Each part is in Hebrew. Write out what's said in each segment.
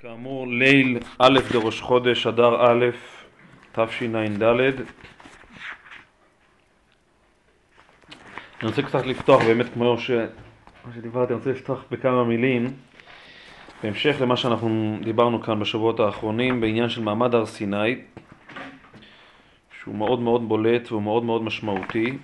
כאמור, ליל א' דראש חודש, אדר א', תשע"ד. אני רוצה קצת לפתוח, באמת כמו ש... מה שדיברתי, אני רוצה לפתוח בכמה מילים, בהמשך למה שאנחנו דיברנו כאן בשבועות האחרונים, בעניין של מעמד הר סיני, שהוא מאוד מאוד בולט והוא מאוד מאוד משמעותי.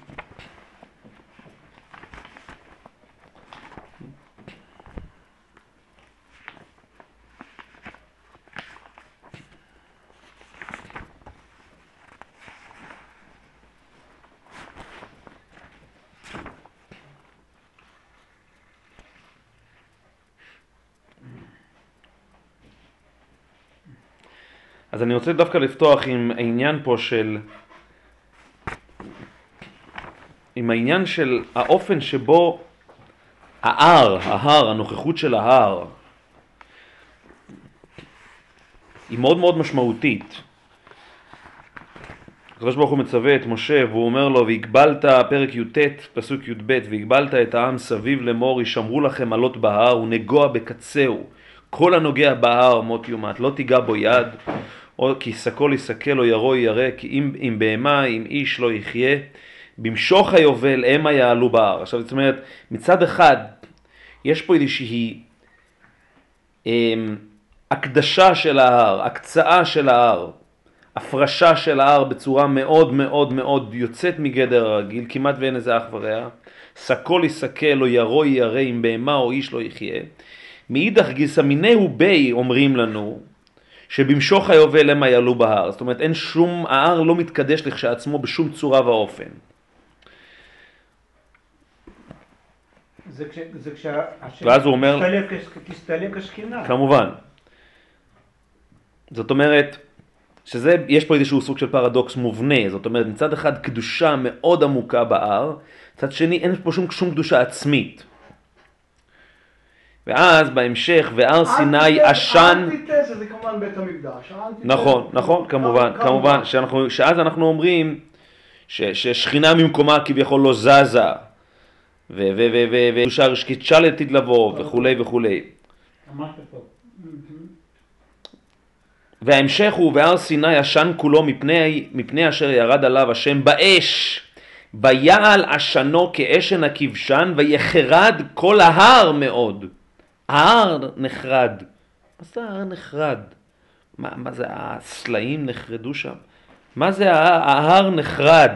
אני רוצה דווקא לפתוח עם העניין פה של, עם העניין של האופן שבו ההר, ההר, הנוכחות של ההר, היא מאוד מאוד משמעותית. הקדוש ברוך הוא מצווה את משה והוא אומר לו והגבלת, פרק י"ט, פסוק י"ב, והגבלת את העם סביב לאמור, ישמרו לכם עלות בהר ונגוע בקצהו. כל הנוגע בהר מות יומת, לא תיגע בו יד, או כי שקו יסכל או ירו ירא, כי אם, אם בהמה, אם איש לא יחיה, במשוך היובל המה יעלו בהר. עכשיו זאת אומרת, מצד אחד יש פה איזושהי אמ, הקדשה של ההר, הקצאה של ההר, הפרשה של ההר בצורה מאוד מאוד מאוד יוצאת מגדר הרגיל, כמעט ואין איזה אח ורע. שקו יסכל או ירו ירא, אם בהמה או איש לא יחיה. מאידך גיסא מינהו בי אומרים לנו שבמשוך היובל המה יעלו בהר. זאת אומרת, אין שום, ההר לא מתקדש לכשעצמו בשום צורה ואופן. זה כש... זה כשהשם ואז הוא אומר- תסתלק השכינה. כמובן. זאת אומרת, שזה, יש פה איזשהו סוג של פרדוקס מובנה, זאת אומרת מצד אחד קדושה מאוד עמוקה בהר, מצד שני אין פה שום, שום קדושה עצמית. ואז בהמשך, והר סיני עשן, האנטיתזה זה כמובן בית המקדש. נכון, נכון, כמובן, כמובן, שאנחנו, שאז אנחנו אומרים ש, ששכינה ממקומה כביכול לא זזה, וקדושה קידשה לעתיד לבוא, וכולי וכולי. טוב. וההמשך הוא והר סיני עשן כולו מפני, מפני אשר ירד עליו השם באש ביעל עשנו כאשן הכבשן ויחרד כל ההר מאוד. ההר נחרד. מה זה ההר נחרד? מה, מה זה הסלעים נחרדו שם? מה זה ההר, ההר נחרד?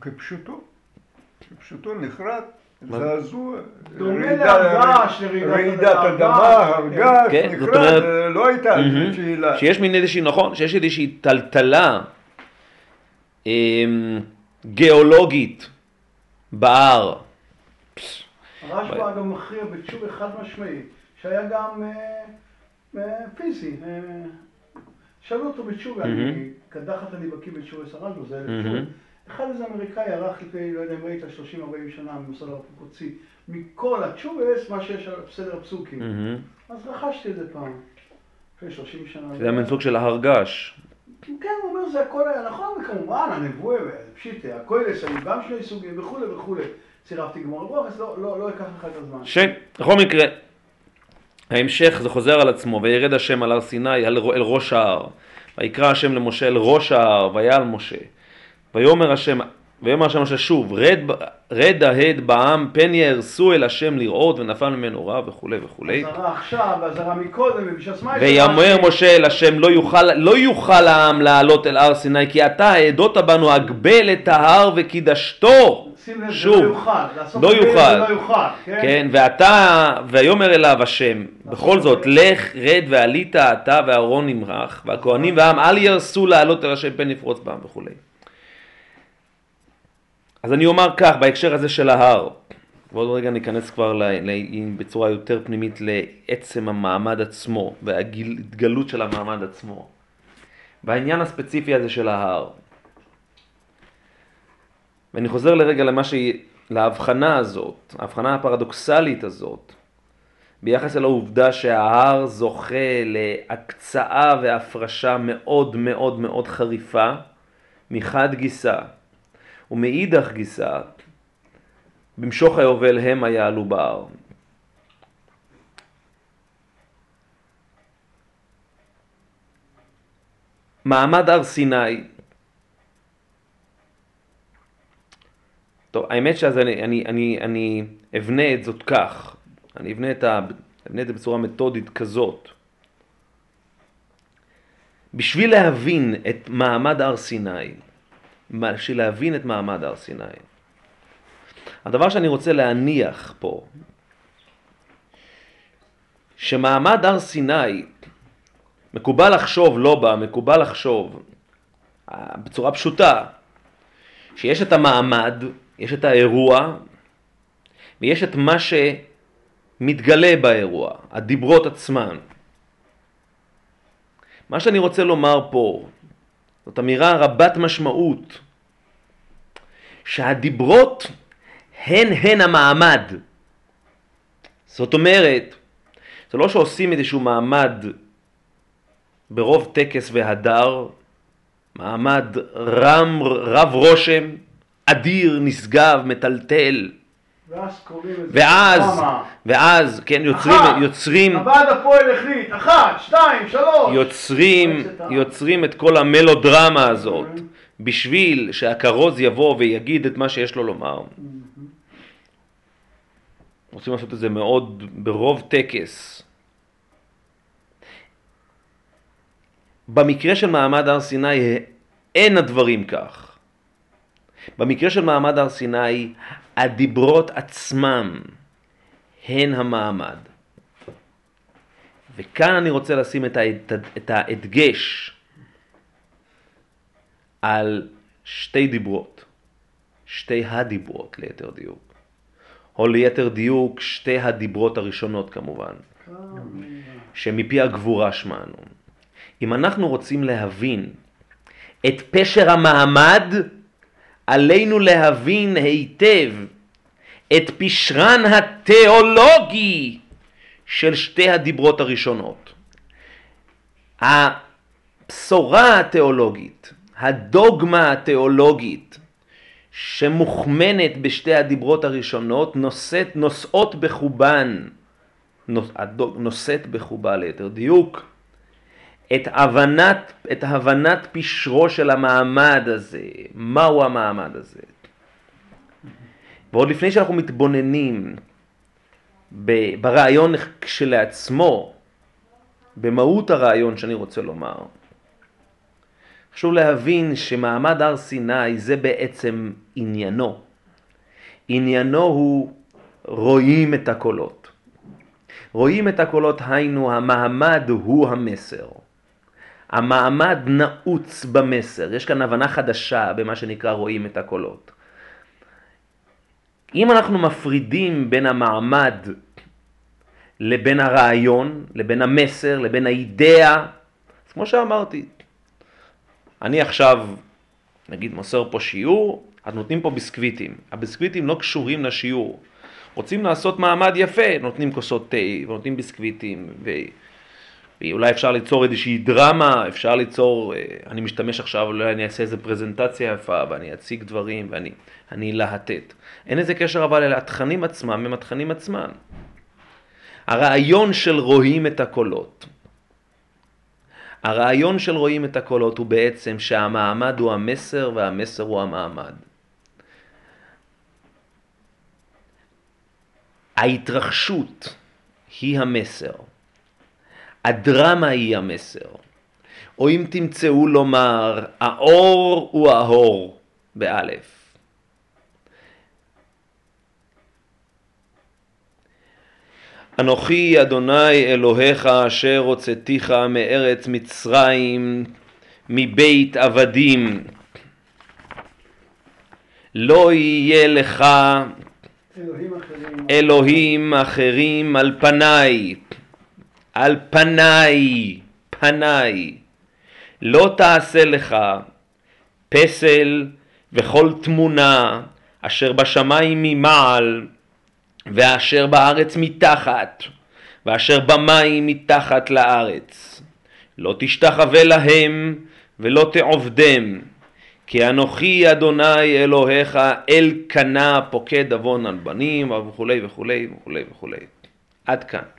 כפשוטו, כפשוטו נחרד? זעזוע, רעידת אדמה, כן. הרגש, כן, נחרד, אה, לא הייתה. שאלה. שיש מין איזושהי, נכון, שיש איזושהי טלטלה אמ, גיאולוגית בהר. הרשב"א גם מכריע בתשובה חד משמעי, שהיה גם אה, אה, פיזי. אה, שאלו אותו בתשובה, קדחת אני בקיא בתשובה הרשב"א, זה אלף. תשובה. אחד איזה אמריקאי ערך לפני, לא יודע אם ראית, 30-40 שנה ממוסד הרב קוצי, מכל התשובס, מה שיש על בסדר הפסוקים. אז רכשתי את זה פעם, לפני 30 שנה. זה היה סוג של ההרגש. כן, הוא אומר זה הכל היה נכון, וכמובן הנבואה, פשיטה, הכוילס, היו גם שני סוגים וכולי וכולי. צירפתי גמור רוח, אז לא, לא, לא אקח לך את הזמן. שבכל מקרה, ההמשך זה חוזר על עצמו, וירד השם על הר סיני אל, אל ראש ההר. ויקרא השם למשה אל ראש ההר, ויעל משה. ויאמר השם, ויאמר השם משה שוב, רד, רד ההד בעם, פן יהרסו אל השם לראות, ונפל ממנו רע וכולי וכולי. אזהרה עכשיו, אזהרה מקודם, ובשעת מה ויאמר משה אל השם לא יוכל, לא יוכל העם לעלות אל הר סיני כי אתה העדות בנו הגבל את ההר וקידשתו שים לב, זה שוב, לא יוכל. לא יוכל. לא יוכל, כן? כן ואתה ויאמר אליו השם בכל זאת לך רד ועלית אתה ואהרון נמרח והכהנים והעם אל ירסו לעלות אל השם פן יפרוץ בם וכולי אז אני אומר כך בהקשר הזה של ההר ועוד רגע ניכנס כבר ל, ל, בצורה יותר פנימית לעצם המעמד עצמו וההתגלות של המעמד עצמו. בעניין הספציפי הזה של ההר. ואני חוזר לרגע למה שהיא, להבחנה הזאת, ההבחנה הפרדוקסלית הזאת, ביחס אל העובדה שההר זוכה להקצאה והפרשה מאוד מאוד מאוד חריפה מחד גיסא, ומאידך גיסא, במשוך היובל הם היעלו בהר. מעמד הר סיני. טוב, האמת שאז אני, אני, אני, אני אבנה את זאת כך, אני אבנה את, ה, אבנה את זה בצורה מתודית כזאת. בשביל להבין את מעמד הר סיני, בשביל להבין את מעמד הר סיני, הדבר שאני רוצה להניח פה, שמעמד הר סיני, מקובל לחשוב, לא בה, מקובל לחשוב אה, בצורה פשוטה, שיש את המעמד, יש את האירוע, ויש את מה שמתגלה באירוע, הדיברות עצמן. מה שאני רוצה לומר פה, זאת אמירה רבת משמעות, שהדיברות הן הן המעמד. זאת אומרת, זה לא שעושים איזשהו מעמד ברוב טקס והדר, מעמד רם, רב רושם, אדיר, נשגב, מטלטל. ואז קוראים לזה ואז, כן, יוצרים, אחת, יוצרים, הוועד הפועל החליט, אחת, שתיים, שלוש. יוצרים. יוצרים את כל המלודרמה הזאת בשביל שהכרוז יבוא ויגיד את מה שיש לו לומר. רוצים לעשות את זה מאוד ברוב טקס. במקרה של מעמד הר סיני אין הדברים כך. במקרה של מעמד הר סיני הדיברות עצמם הן המעמד. וכאן אני רוצה לשים את, ההד... את ההדגש על שתי דיברות, שתי הדיברות ליתר דיוק, או ליתר דיוק שתי הדיברות הראשונות כמובן, שמפי הגבורה שמענו. אם אנחנו רוצים להבין את פשר המעמד, עלינו להבין היטב את פשרן התיאולוגי של שתי הדיברות הראשונות. הבשורה התיאולוגית, הדוגמה התיאולוגית שמוכמנת בשתי הדיברות הראשונות נושאת, נושאות בחובן, נושאת בחובה ליתר דיוק, את הבנת, את הבנת פשרו של המעמד הזה, מהו המעמד הזה. ועוד לפני שאנחנו מתבוננים ברעיון כשלעצמו, במהות הרעיון שאני רוצה לומר, חשוב להבין שמעמד הר סיני זה בעצם עניינו. עניינו הוא רואים את הקולות. רואים את הקולות, היינו המעמד הוא המסר. המעמד נעוץ במסר. יש כאן הבנה חדשה במה שנקרא רואים את הקולות. אם אנחנו מפרידים בין המעמד לבין הרעיון, לבין המסר, לבין האידאה, אז כמו שאמרתי, אני עכשיו, נגיד, מוסר פה שיעור, אז נותנים פה ביסקוויטים. הביסקוויטים לא קשורים לשיעור. רוצים לעשות מעמד יפה, נותנים כוסות תה ונותנים ביסקוויטים, ו... ואולי אפשר ליצור איזושהי דרמה, אפשר ליצור, אה, אני משתמש עכשיו, אולי אני אעשה איזה פרזנטציה יפה ואני אציג דברים ואני אני להטט. אין איזה קשר אבל אל התכנים עצמם הם התכנים עצמם. הרעיון של רואים את הקולות. הרעיון של רואים את הקולות הוא בעצם שהמעמד הוא המסר והמסר הוא המעמד. ההתרחשות היא המסר. הדרמה היא המסר. או אם תמצאו לומר, האור הוא ההור, באלף. אנוכי אדוני אלוהיך אשר הוצאתיך מארץ מצרים מבית עבדים. לא יהיה לך אלוהים אחרים. אלוהים אחרים על פניי, על פניי, פניי. לא תעשה לך פסל וכל תמונה אשר בשמיים ממעל ואשר בארץ מתחת ואשר במים מתחת לארץ. לא תשתחווה להם ולא תעובדם כי אנוכי אדוני אלוהיך אל קנה פוקד עוון על בנים וכולי וכולי וכולי וכולי. עד כאן.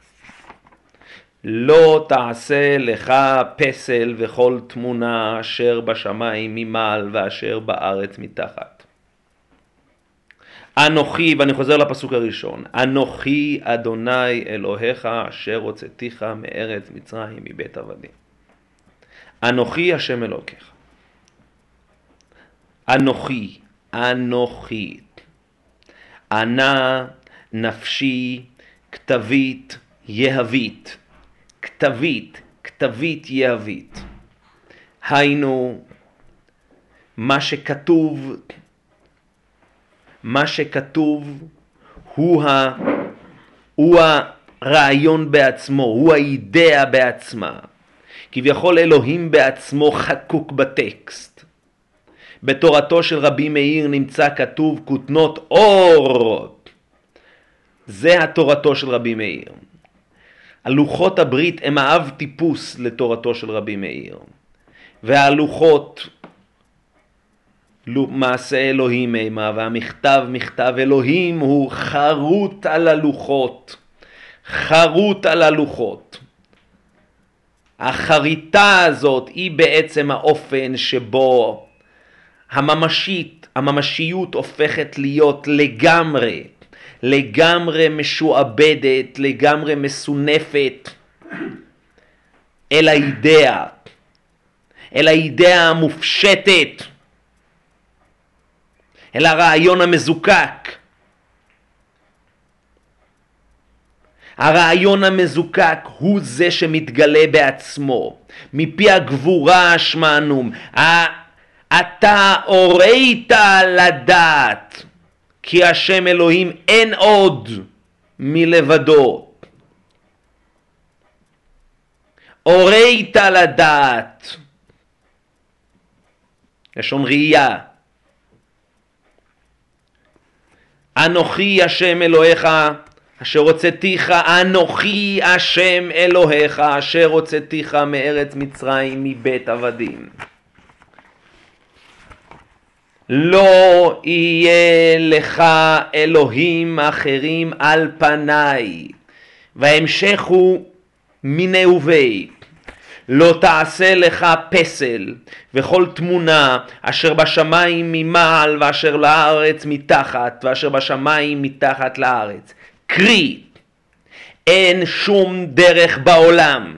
לא תעשה לך פסל וכל תמונה אשר בשמיים ממעל ואשר בארץ מתחת. אנוכי, ואני חוזר לפסוק הראשון, אנוכי אדוני אלוהיך אשר הוצאתיך מארץ מצרים מבית עבדים. אנוכי השם אלוקיך. אנוכי, אנוכי. ענה נפשי כתבית יהבית. כתבית, כתבית יהבית. היינו, מה שכתוב, מה שכתוב הוא, ה, הוא הרעיון בעצמו, הוא האידאה בעצמה. כביכול אלוהים בעצמו חקוק בטקסט. בתורתו של רבי מאיר נמצא כתוב כותנות אור. זה התורתו של רבי מאיר. הלוחות הברית הם האב טיפוס לתורתו של רבי מאיר. והלוחות מעשה אלוהים אימה, והמכתב מכתב אלוהים הוא חרוט על הלוחות. חרוט על הלוחות. החריטה הזאת היא בעצם האופן שבו הממשית, הממשיות הופכת להיות לגמרי, לגמרי משועבדת, לגמרי מסונפת אל האידאה, אל האידאה המופשטת, אל הרעיון המזוקק. הרעיון המזוקק הוא זה שמתגלה בעצמו. מפי הגבורה שמענו. אתה הורית לדעת כי השם אלוהים אין עוד מלבדו. הורית לדעת. לשון ראייה. אנוכי השם אלוהיך אשר הוצאתיך, אנוכי השם אלוהיך אשר הוצאתיך מארץ מצרים מבית עבדים. לא יהיה לך אלוהים אחרים על פניי. וההמשך הוא מיני ובי. לא תעשה לך פסל וכל תמונה אשר בשמיים ממעל ואשר לארץ מתחת ואשר בשמיים מתחת לארץ. קרי, אין שום דרך בעולם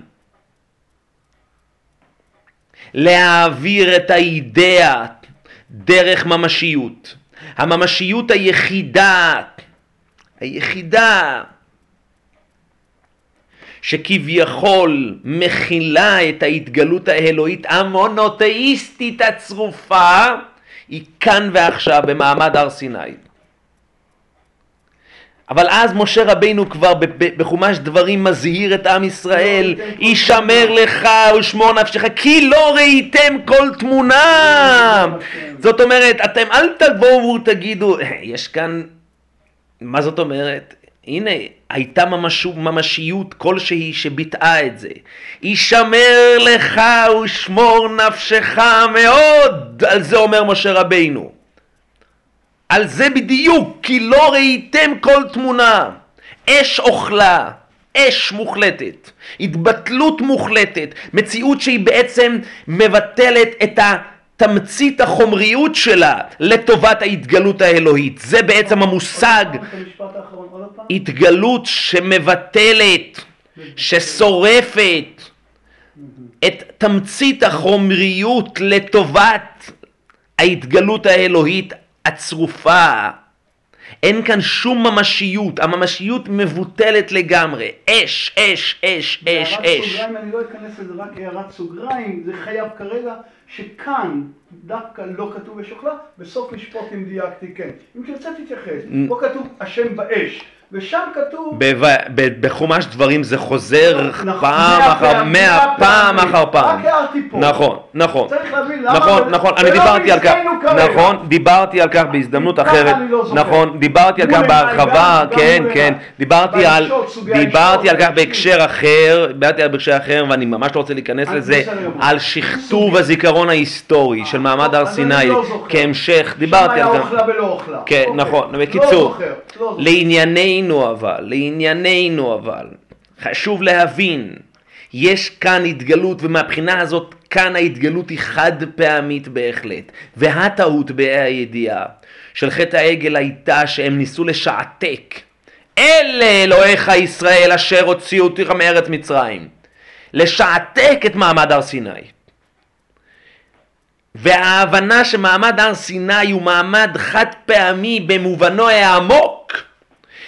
להעביר את האידאה דרך ממשיות. הממשיות היחידה, היחידה שכביכול מכילה את ההתגלות האלוהית המונותאיסטית הצרופה, היא כאן ועכשיו במעמד הר סיני. אבל אז משה רבינו כבר בחומש דברים מזהיר את עם ישראל, הישמר לך ושמור נפשך, כי לא ראיתם כל תמונה. זאת אומרת, אתם אל תבואו ותגידו, יש כאן, מה זאת אומרת? הנה, הייתה ממש, ממשיות כלשהי שביטאה את זה. הישמר לך ושמור נפשך מאוד, על זה אומר משה רבינו. על זה בדיוק, כי לא ראיתם כל תמונה. אש אוכלה, אש מוחלטת, התבטלות מוחלטת, מציאות שהיא בעצם מבטלת את התמצית החומריות שלה לטובת ההתגלות האלוהית. זה בעצם המושג התגלות שמבטלת, ששורפת את תמצית החומריות לטובת ההתגלות האלוהית הצרופה. אין כאן שום ממשיות, הממשיות מבוטלת לגמרי. אש, אש, אש, אש, אש. סוגריים, אני לא אכנס לזה, רק הערת סוגריים, זה חייב כרגע שכאן דווקא לא כתוב בשוכלה, בסוף משפוט אם דייקתי כן. אם תרצה תתייחס, פה כתוב השם באש. ושם כתוב... בחומש דברים זה חוזר נכון, פעם אחר מאה פעם אחר פעם. רק הערתי פה. נכון, נכון. צריך להבין למה... נכון, נכון, אני דיברתי על כך, נכון, דיברתי על כך בהזדמנות אחרת, לא נכון, דיברתי על כך בהרחבה, כן, כן, דיברתי על, דיברתי על כך בהקשר אחר, דיברתי על בהקשר אחר, ואני ממש לא רוצה להיכנס לזה, על שכתוב הזיכרון ההיסטורי של מעמד הר סיני, לא כהמשך, דיברתי על כך. שם היה אוכלה ולא אוכלה. כן, אוקיי. נכון, לא בקיצור, לא זוכר. לענייננו אבל, לענייננו אבל, חשוב להבין יש כאן התגלות, ומהבחינה הזאת כאן ההתגלות היא חד פעמית בהחלט. והטעות בה"א הידיעה של חטא העגל הייתה שהם ניסו לשעתק. אלה אלוהיך ישראל אשר הוציאו אותך מארץ מצרים. לשעתק את מעמד הר סיני. וההבנה שמעמד הר סיני הוא מעמד חד פעמי במובנו העמוק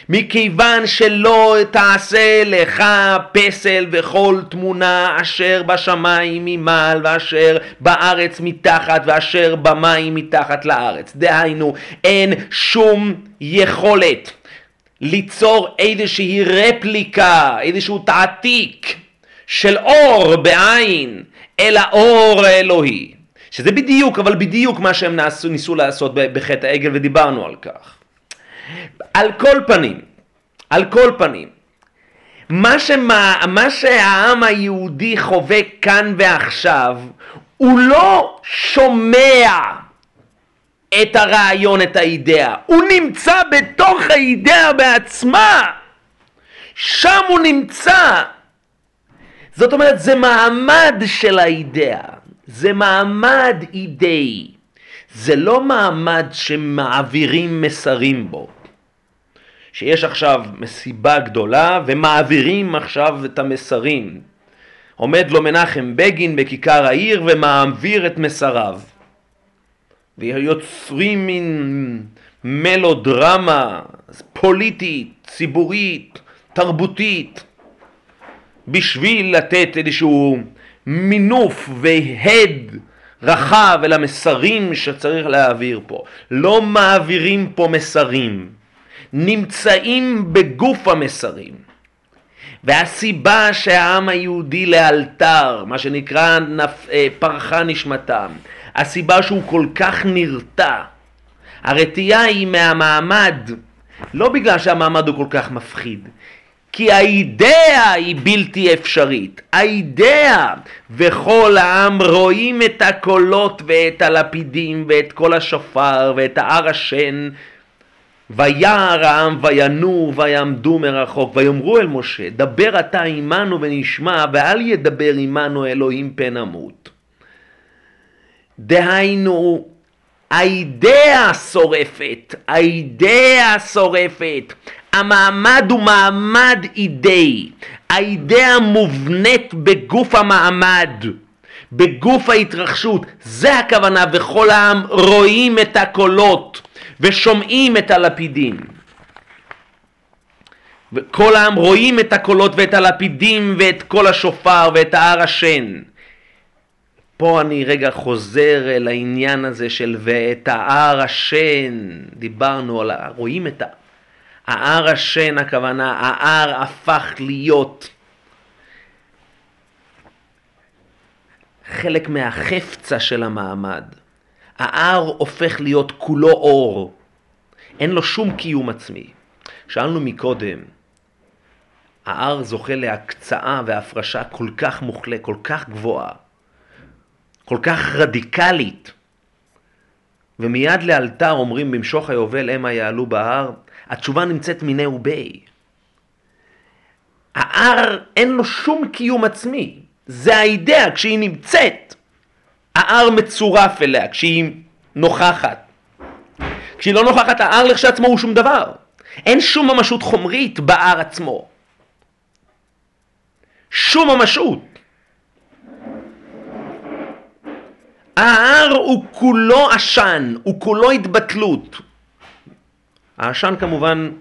מכיוון שלא תעשה לך פסל וכל תמונה אשר בשמיים ממעל ואשר בארץ מתחת ואשר במים מתחת לארץ. דהיינו, אין שום יכולת ליצור איזושהי רפליקה, איזשהו תעתיק של אור בעין, אלא אור אלוהי. שזה בדיוק, אבל בדיוק מה שהם ניסו לעשות בחטא העגל ודיברנו על כך. על כל פנים, על כל פנים, מה, שמה, מה שהעם היהודי חווה כאן ועכשיו, הוא לא שומע את הרעיון, את האידאה, הוא נמצא בתוך האידאה בעצמה, שם הוא נמצא. זאת אומרת, זה מעמד של האידאה, זה מעמד אידאי, זה לא מעמד שמעבירים מסרים בו. שיש עכשיו מסיבה גדולה ומעבירים עכשיו את המסרים. עומד לו מנחם בגין בכיכר העיר ומעביר את מסריו. ויוצרים מין מלודרמה פוליטית, ציבורית, תרבותית, בשביל לתת איזשהו מינוף והד רחב אל המסרים שצריך להעביר פה. לא מעבירים פה מסרים. נמצאים בגוף המסרים. והסיבה שהעם היהודי לאלתר, מה שנקרא נפ... אה, פרחה נשמתם, הסיבה שהוא כל כך נרתע, הרתיעה היא מהמעמד, לא בגלל שהמעמד הוא כל כך מפחיד, כי האידאה היא בלתי אפשרית. האידאה וכל העם רואים את הקולות ואת הלפידים ואת קול השופר ואת ההר השן וירא העם וינועו ויעמדו מרחוק ויאמרו אל משה דבר אתה עמנו ונשמע ואל ידבר עמנו אלוהים פן נמות. דהיינו האידאה שורפת, האידאה שורפת, המעמד הוא מעמד אידאי, האידאה מובנית בגוף המעמד, בגוף ההתרחשות, זה הכוונה וכל העם רואים את הקולות ושומעים את הלפידים. וכל העם רואים את הקולות ואת הלפידים ואת קול השופר ואת ההר השן. פה אני רגע חוזר אל העניין הזה של ואת ההר השן, דיברנו על, רואים את ההר השן הכוונה, ההר הפך להיות חלק מהחפצה של המעמד. ההר הופך להיות כולו אור, אין לו שום קיום עצמי. שאלנו מקודם, ההר זוכה להקצאה והפרשה כל כך מוחלה, כל כך גבוהה, כל כך רדיקלית, ומיד לאלתר אומרים במשוך היובל המה יעלו בהר, התשובה נמצאת מיני ובי. ההר אין לו שום קיום עצמי, זה האידאה, כשהיא נמצאת, ההר מצורף אליה כשהיא נוכחת. כשהיא לא נוכחת, ההר לכשעצמו הוא שום דבר. אין שום ממשות חומרית בהר עצמו. שום ממשות. ההר הוא כולו עשן, הוא כולו התבטלות. העשן כמובן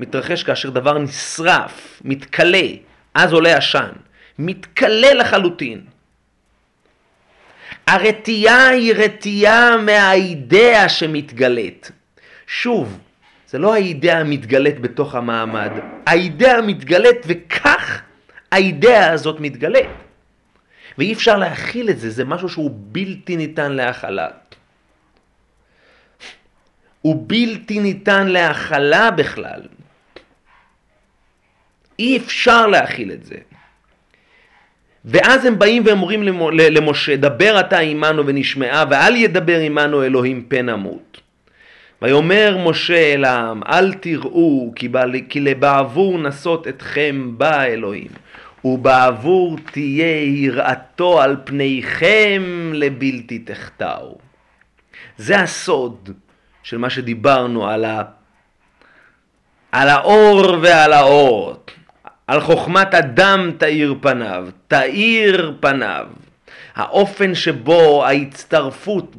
מתרחש כאשר דבר נשרף, מתכלה, אז עולה עשן. מתכלה לחלוטין. הרתיעה היא רתיעה מהאידאה שמתגלית. שוב, זה לא האידאה המתגלית בתוך המעמד, האידאה מתגלית וכך האידאה הזאת מתגלית. ואי אפשר להכיל את זה, זה משהו שהוא בלתי ניתן להכלה. הוא בלתי ניתן להכלה בכלל. אי אפשר להכיל את זה. ואז הם באים ואומרים למשה, דבר אתה עמנו ונשמעה, ואל ידבר עמנו אלוהים פן נמות. ויאמר משה אל העם, אל תראו, כי, כי לבעבור נסות אתכם בא אלוהים, ובעבור תהיה יראתו על פניכם לבלתי תחטאו. זה הסוד של מה שדיברנו על, ה... על האור ועל האור. על חוכמת אדם תאיר פניו, תאיר פניו. האופן שבו ההצטרפות,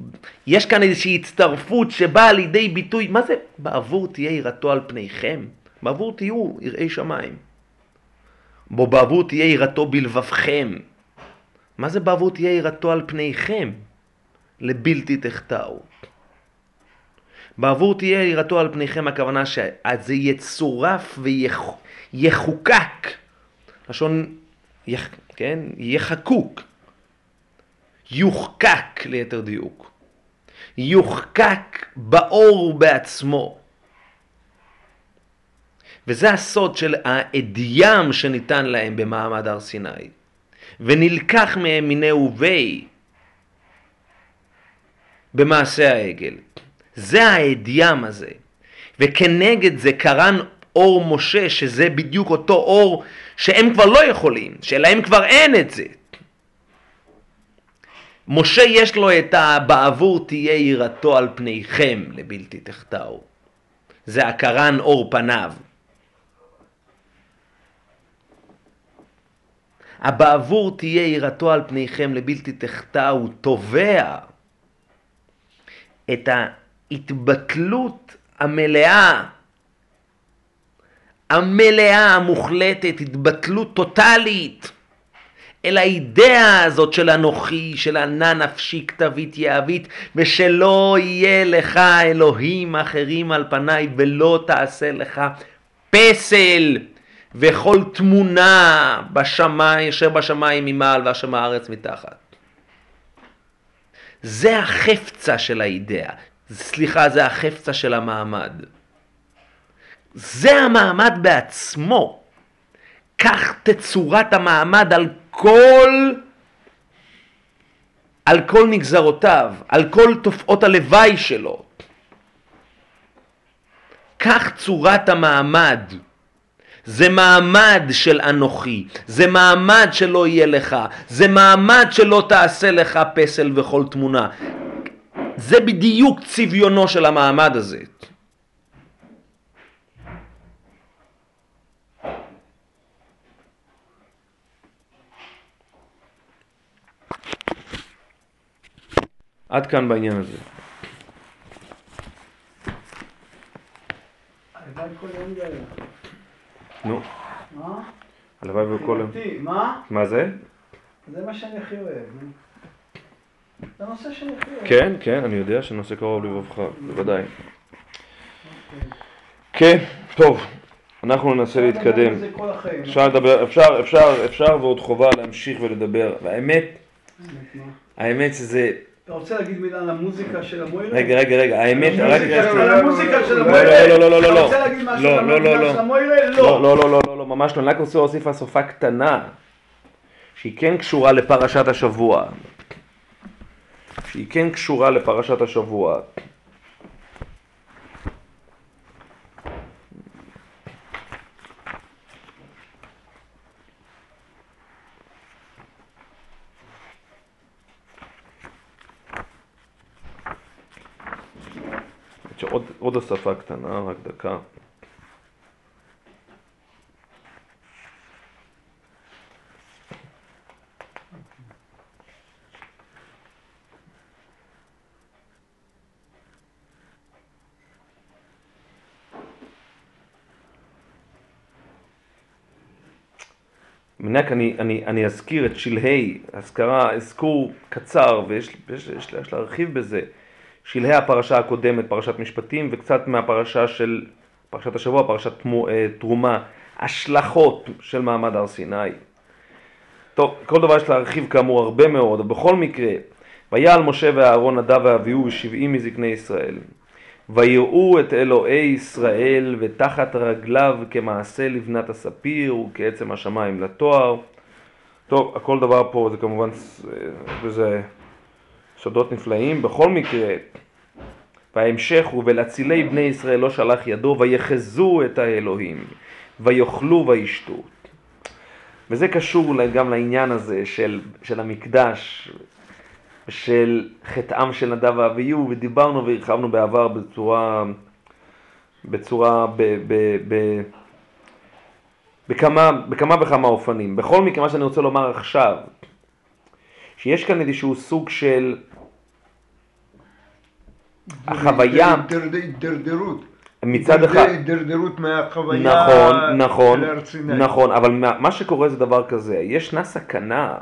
יש כאן איזושהי הצטרפות שבאה לידי ביטוי, מה זה בעבור תהיה יראתו על פניכם? בעבור תהיו יראי שמיים. בו בעבור תהיה יראתו בלבבכם. מה זה בעבור תהיה יראתו על פניכם? לבלתי תחטאו. בעבור תהיה יראתו על פניכם, הכוונה שזה יצורף ויחוקק. לשון, יח, כן? יחקוק. יוחקק ליתר דיוק. יוחקק באור בעצמו. וזה הסוד של האדיום שניתן להם במעמד הר סיני. ונלקח מהם מיני ובי במעשה העגל. זה האדיום הזה. וכנגד זה קרן אור משה, שזה בדיוק אותו אור שהם כבר לא יכולים, שלהם כבר אין את זה. משה יש לו את ה"בעבור תהיה יראתו על פניכם לבלתי תחטאו". זה הקרן אור פניו. הבעבור תהיה יראתו על פניכם לבלתי תחטאו, תובע את ההתבטלות המלאה, המלאה, המוחלטת, התבטלות טוטאלית. אל האידאה הזאת של אנוכי, של ענה נפשי כתבית יהבית, ושלא יהיה לך אלוהים אחרים על פניי, ולא תעשה לך פסל, וכל תמונה בשמיים, אשר בשמיים ממעל ואשר מהארץ מתחת. זה החפצה של האידאה, סליחה, זה החפצה של המעמד. זה המעמד בעצמו. קח תצורת המעמד על כל, על כל נגזרותיו, על כל תופעות הלוואי שלו. כך צורת המעמד. זה מעמד של אנוכי, זה מעמד שלא יהיה לך, זה מעמד שלא תעשה לך פסל וכל תמונה. זה בדיוק צביונו של המעמד הזה. עד כאן בעניין הזה. יום. נו, מה? הלוואי וכל... מבחינתי, מה? מה זה? זה מה שאני הכי אוהב. זה הנושא שאני הכי אוהב. כן, כן, אני יודע שנושא קרוב לבבך, בוודאי. אוקיי. כן, טוב, אנחנו ננסה להתקדם. אפשר לדבר, אפשר, אפשר, אפשר ועוד חובה להמשיך ולדבר. והאמת? האמת שזה... אתה רוצה להגיד מילה על המוזיקה של המוירה? רגע, רגע, רגע, האמת, רק... המוזיקה- של לא, המוירה? לא, לא, לא, לא, אתה לא. רוצה להגיד משהו לא, על לא, לא, המוזיקה לא. של המוירה? לא, לא. לא, לא, לא, לא, לא, ממש לא. אני רק רוצה להוסיף הוספה קטנה, שהיא כן קשורה לפרשת השבוע. שהיא כן קשורה לפרשת השבוע. עוד, עוד הוספה קטנה, רק דקה. מנק אני, אני, אני אזכיר את שלהי, אזכרה, אזכור קצר, ויש יש, יש, יש להרחיב בזה, שלהי הפרשה הקודמת, פרשת משפטים, וקצת מהפרשה של, פרשת השבוע, פרשת אה, תרומה, השלכות של מעמד הר סיני. טוב, כל דבר יש להרחיב כאמור הרבה מאוד, אבל בכל מקרה, ויעל משה ואהרון נדב ואביהו ושבעים מזקני ישראל. ויראו את אלוהי ישראל ותחת רגליו כמעשה לבנת הספיר וכעצם השמיים לתואר. טוב, הכל דבר פה זה כמובן, וזה סודות נפלאים. בכל מקרה, וההמשך הוא ולצילי בני ישראל לא שלח ידו ויחזו את האלוהים ויאכלו וישתו. וזה קשור גם לעניין הזה של, של המקדש, של חטאם של נדב ואביהו, ודיברנו והרחבנו בעבר בצורה, בצורה, ב, ב, ב, בכמה, בכמה וכמה אופנים. בכל מקרה, מה שאני רוצה לומר עכשיו, שיש כאן איזשהו סוג של החוויה... הידרדרות. מצד אחד... הידרדרות מהחוויה נכון, נכון, של הר סיני. נכון, אבל מה מה שקורה זה דבר כזה, ישנה סכנה,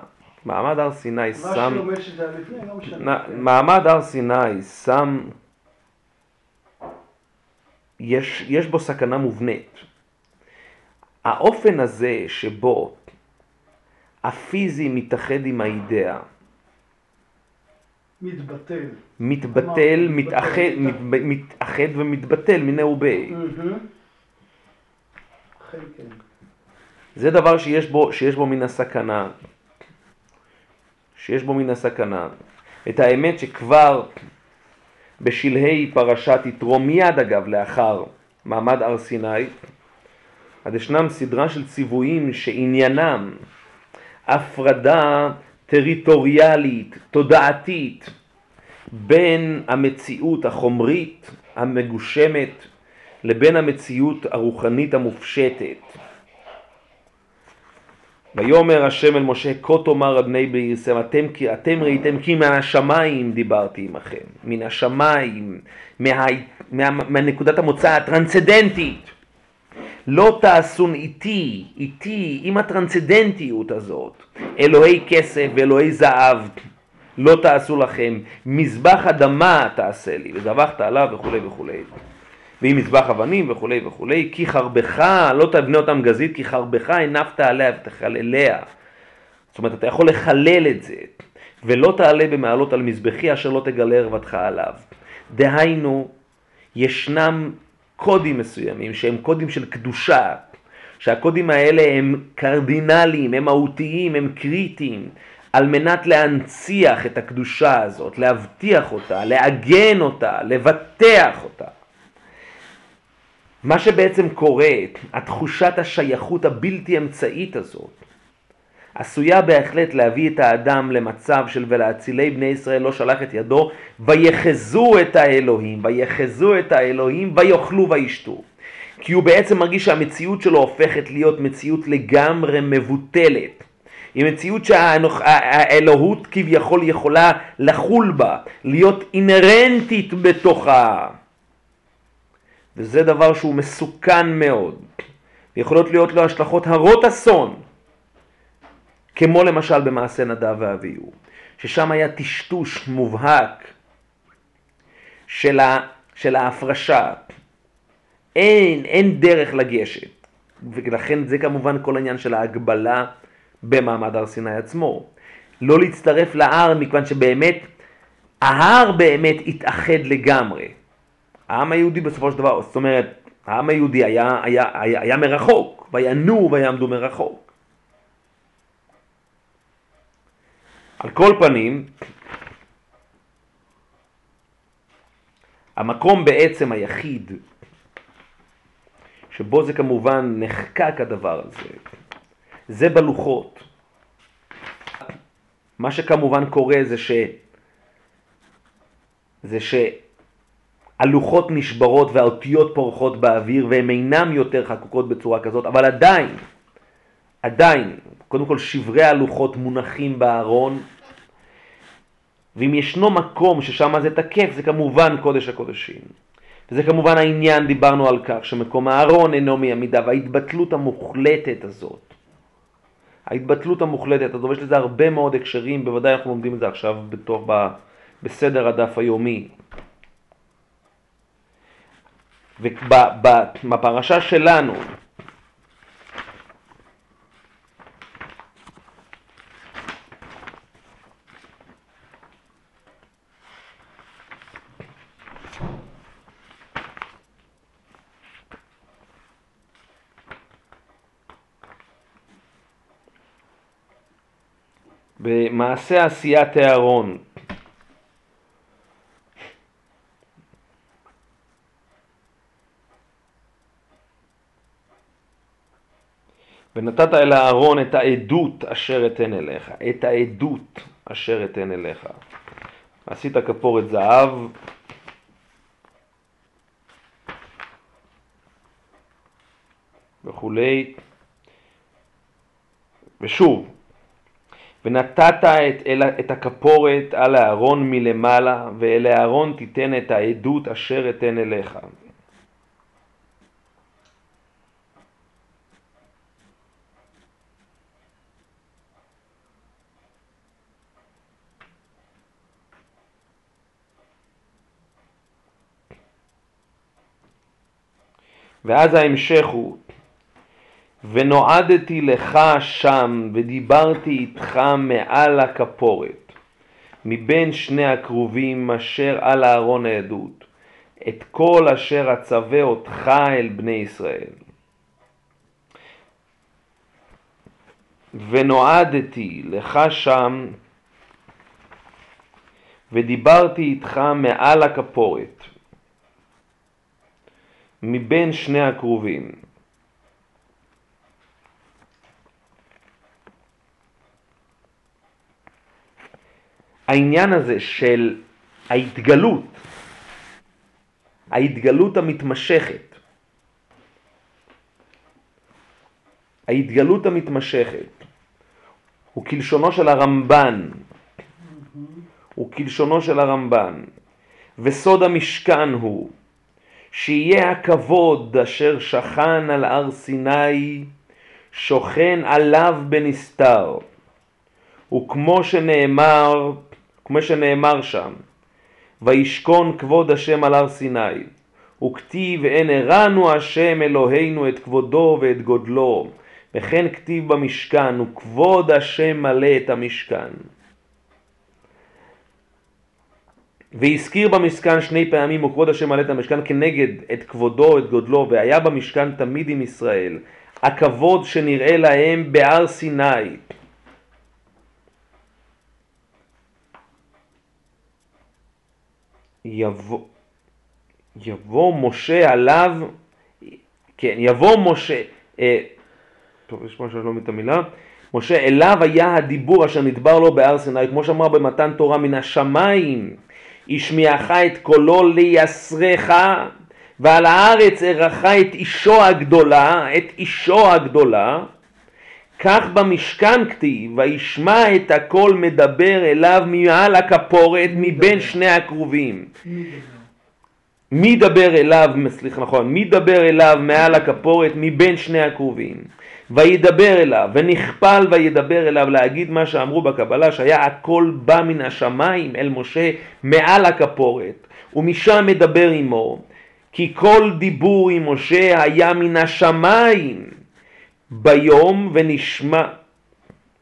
מעמד הר סיני מה שם, שלומד שזה היה לפני, לא משנה. מעמד הר סיני שם, יש, יש בו סכנה מובנית. האופן הזה שבו הפיזי מתאחד עם האידאה, מתבטל. מתבטל, מתאחד. מת- מתאחד ומתבטל מינהו בי. מהמם. אכן כן. זה דבר שיש בו, שיש בו מן הסכנה. שיש בו מן הסכנה. את האמת שכבר בשלהי פרשת יתרו, מיד אגב לאחר מעמד הר סיני, אז ישנם סדרה של ציוויים שעניינם הפרדה טריטוריאלית, תודעתית, בין המציאות החומרית המגושמת לבין המציאות הרוחנית המופשטת. ויאמר השם אל משה, כה תאמר על בני בישראל, אתם, אתם ראיתם כי מהשמיים דיברתי עמכם, מן השמיים, מה, מה, מהנקודת המוצא הטרנסצדנטית. לא תעשון איתי, איתי, עם הטרנסצדנטיות הזאת, אלוהי כסף ואלוהי זהב, לא תעשו לכם, מזבח אדמה תעשה לי, וזבחת עליו וכולי וכולי. ועם מזבח אבנים וכולי וכולי, כי חרבך, לא תבנה אותם גזית, כי חרבך הנפת עליה ותחלליה. זאת אומרת, אתה יכול לחלל את זה, ולא תעלה במעלות על מזבחי אשר לא תגלה ערוותך עליו. דהיינו, ישנם קודים מסוימים שהם קודים של קדושה, שהקודים האלה הם קרדינליים, הם מהותיים, הם קריטיים, על מנת להנציח את הקדושה הזאת, להבטיח אותה, לעגן אותה, לבטח אותה. מה שבעצם קורה, התחושת השייכות הבלתי אמצעית הזאת, עשויה בהחלט להביא את האדם למצב של ולהצילי בני ישראל לא שלח את ידו, ויחזו את האלוהים, ויחזו את האלוהים, ויאכלו וישתו. כי הוא בעצם מרגיש שהמציאות שלו הופכת להיות מציאות לגמרי מבוטלת. היא מציאות שהאלוהות כביכול יכולה לחול בה, להיות אינהרנטית בתוכה. וזה דבר שהוא מסוכן מאוד. יכולות להיות לו השלכות הרות אסון, כמו למשל במעשה נדב ואביהו, ששם היה טשטוש מובהק של, ה, של ההפרשה. אין, אין דרך לגשת. ולכן זה כמובן כל העניין של ההגבלה במעמד הר סיני עצמו. לא להצטרף להר מכיוון שבאמת, ההר באמת התאחד לגמרי. העם היהודי בסופו של דבר, זאת אומרת, העם היהודי היה, היה, היה, היה מרחוק, וינועו ויעמדו מרחוק. על כל פנים, המקום בעצם היחיד שבו זה כמובן נחקק הדבר הזה, זה בלוחות. מה שכמובן קורה זה ש... זה שהלוחות נשברות והאותיות פורחות באוויר והן אינן יותר חקוקות בצורה כזאת, אבל עדיין, עדיין, קודם כל שברי הלוחות מונחים בארון, ואם ישנו מקום ששם זה תקף, זה כמובן קודש הקודשים. וזה כמובן העניין, דיברנו על כך שמקום הארון אינו מימידה, וההתבטלות המוחלטת הזאת, ההתבטלות המוחלטת הזאת, ויש לזה הרבה מאוד הקשרים, בוודאי אנחנו לומדים את זה עכשיו בתוך, ב, בסדר הדף היומי. ובפרשה שלנו, במעשה עשיית הארון, ונתת אל אהרון את העדות אשר אתן אליך, את העדות אשר אתן אליך. עשית כפורת זהב, וכולי. ושוב, ונתת את, אל, את הכפורת על הארון מלמעלה, ואל הארון תיתן את העדות אשר אתן אליך. ואז ההמשך הוא ונועדתי לך שם ודיברתי איתך מעל הכפורת מבין שני הכרובים אשר על אהרון העדות את כל אשר אצווה אותך אל בני ישראל. ונועדתי לך שם ודיברתי איתך מעל הכפורת מבין שני הכרובים. העניין הזה של ההתגלות, ההתגלות המתמשכת, ההתגלות המתמשכת הוא כלשונו של הרמב"ן, הוא כלשונו של הרמב"ן, וסוד המשכן הוא שיהיה הכבוד אשר שכן על הר סיני, שוכן עליו בנסתר. וכמו שנאמר, כמו שנאמר שם, וישכון כבוד השם על הר סיני, וכתיב אין הראנו השם אלוהינו את כבודו ואת גודלו, וכן כתיב במשכן, וכבוד השם מלא את המשכן. והזכיר במשכן שני פעמים וכבוד השם מלא את המשכן כנגד את כבודו, את גודלו, והיה במשכן תמיד עם ישראל, הכבוד שנראה להם בהר סיני. יבוא, יבוא משה עליו, כן, יבוא משה, אה, טוב, יש משהו לא מבין את המילה, משה אליו היה הדיבור אשר נדבר לו בהר סיני, כמו שאמר במתן תורה מן השמיים, השמיעך את קולו ליסרך, ועל הארץ ארך את אישו הגדולה, את אישו הגדולה, כך במשכן כתיב, וישמע את הקול מדבר אליו מעל הכפורת מבין שני הכרובים. מי דבר אליו, סליחה נכון, מי דבר אליו מעל הכפורת מבין שני הכרובים? וידבר אליו, ונכפל וידבר אליו להגיד מה שאמרו בקבלה, שהיה הכל בא מן השמיים אל משה מעל הכפורת, ומשם מדבר עמו, כי כל דיבור עם משה היה מן השמיים ביום ונשמע,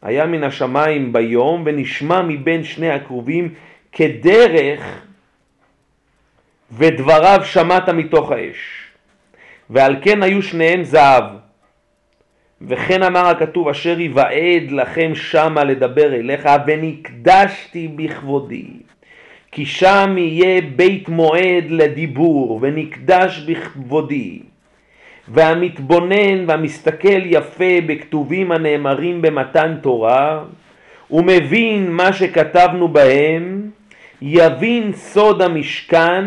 היה מן השמיים ביום ונשמע מבין שני הכרובים כדרך ודבריו שמעת מתוך האש. ועל כן היו שניהם זהב. וכן אמר הכתוב אשר יוועד לכם שמה לדבר אליך ונקדשתי בכבודי כי שם יהיה בית מועד לדיבור ונקדש בכבודי והמתבונן והמסתכל יפה בכתובים הנאמרים במתן תורה ומבין מה שכתבנו בהם יבין סוד המשכן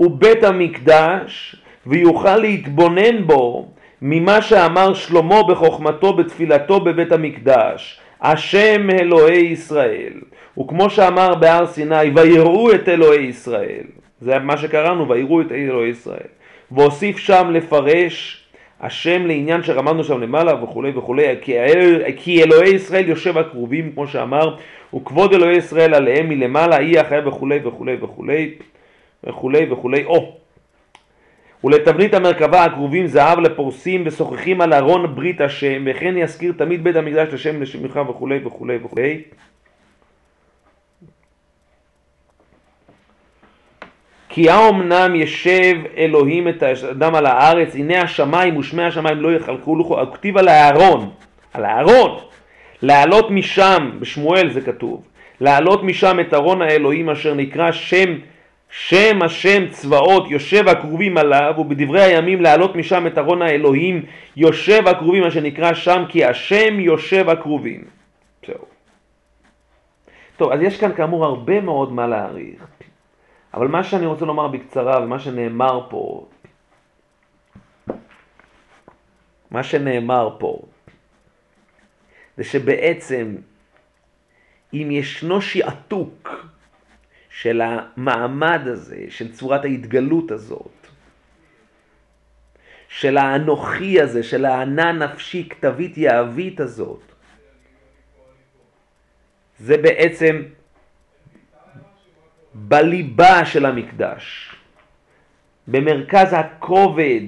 ובית המקדש ויוכל להתבונן בו ממה שאמר שלמה בחוכמתו בתפילתו בבית המקדש, השם אלוהי ישראל. וכמו שאמר בהר סיני, ויראו את אלוהי ישראל. זה מה שקראנו, ויראו את אלוהי ישראל. והוסיף שם לפרש השם לעניין שרמדנו שם למעלה וכולי וכולי, כי, אלוהי ישראל יושב הקרובים, כמו שאמר, וכבוד אלוהי ישראל עליהם מלמעלה, היא החיה וכולי וכולי וכולי וכולי וכולי. או, ולתבנית המרכבה הקרובים זהב לפורסים ושוחחים על ארון ברית השם וכן יזכיר תמיד בית המקדש לשם לשמך וכולי וכולי וכולי כי האומנם ישב אלוהים את האדם על הארץ הנה השמיים ושמי השמיים לא יחלקו לו הוא כתיב על הארון על הארון לעלות משם בשמואל זה כתוב לעלות משם את ארון האלוהים אשר נקרא שם שם השם צבאות יושב הכרובים עליו ובדברי הימים להעלות משם את ארון האלוהים יושב הכרובים מה שנקרא שם כי השם יושב הכרובים. טוב אז יש כאן כאמור הרבה מאוד מה להעריך אבל מה שאני רוצה לומר בקצרה ומה שנאמר פה מה שנאמר פה זה שבעצם אם ישנו שעתוק של המעמד הזה, של צורת ההתגלות הזאת, של האנוכי הזה, של הענה נפשי כתבית יהבית הזאת, זה בעצם בליבה של המקדש, במרכז הכובד,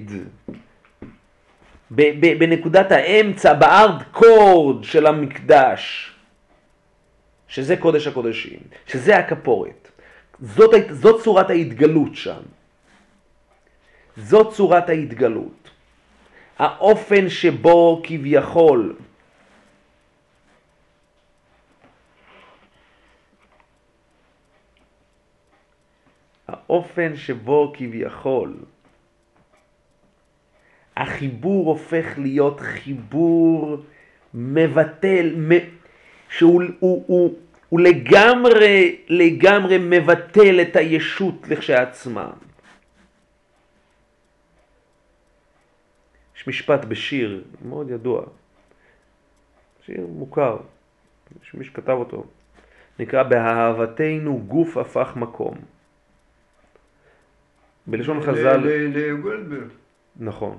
בנקודת האמצע, בארד קורד של המקדש, שזה קודש הקודשים, שזה הכפורת. זאת, זאת צורת ההתגלות שם. זאת צורת ההתגלות. האופן שבו כביכול האופן שבו כביכול החיבור הופך להיות חיבור מבטל, שהוא הוא, הוא, הוא לגמרי, לגמרי מבטל את הישות לכשעצמה. יש משפט בשיר מאוד ידוע, שיר מוכר, יש מי שכתב אותו, נקרא באהבתנו גוף הפך מקום. בלשון חז"ל... לגולדברג. נכון.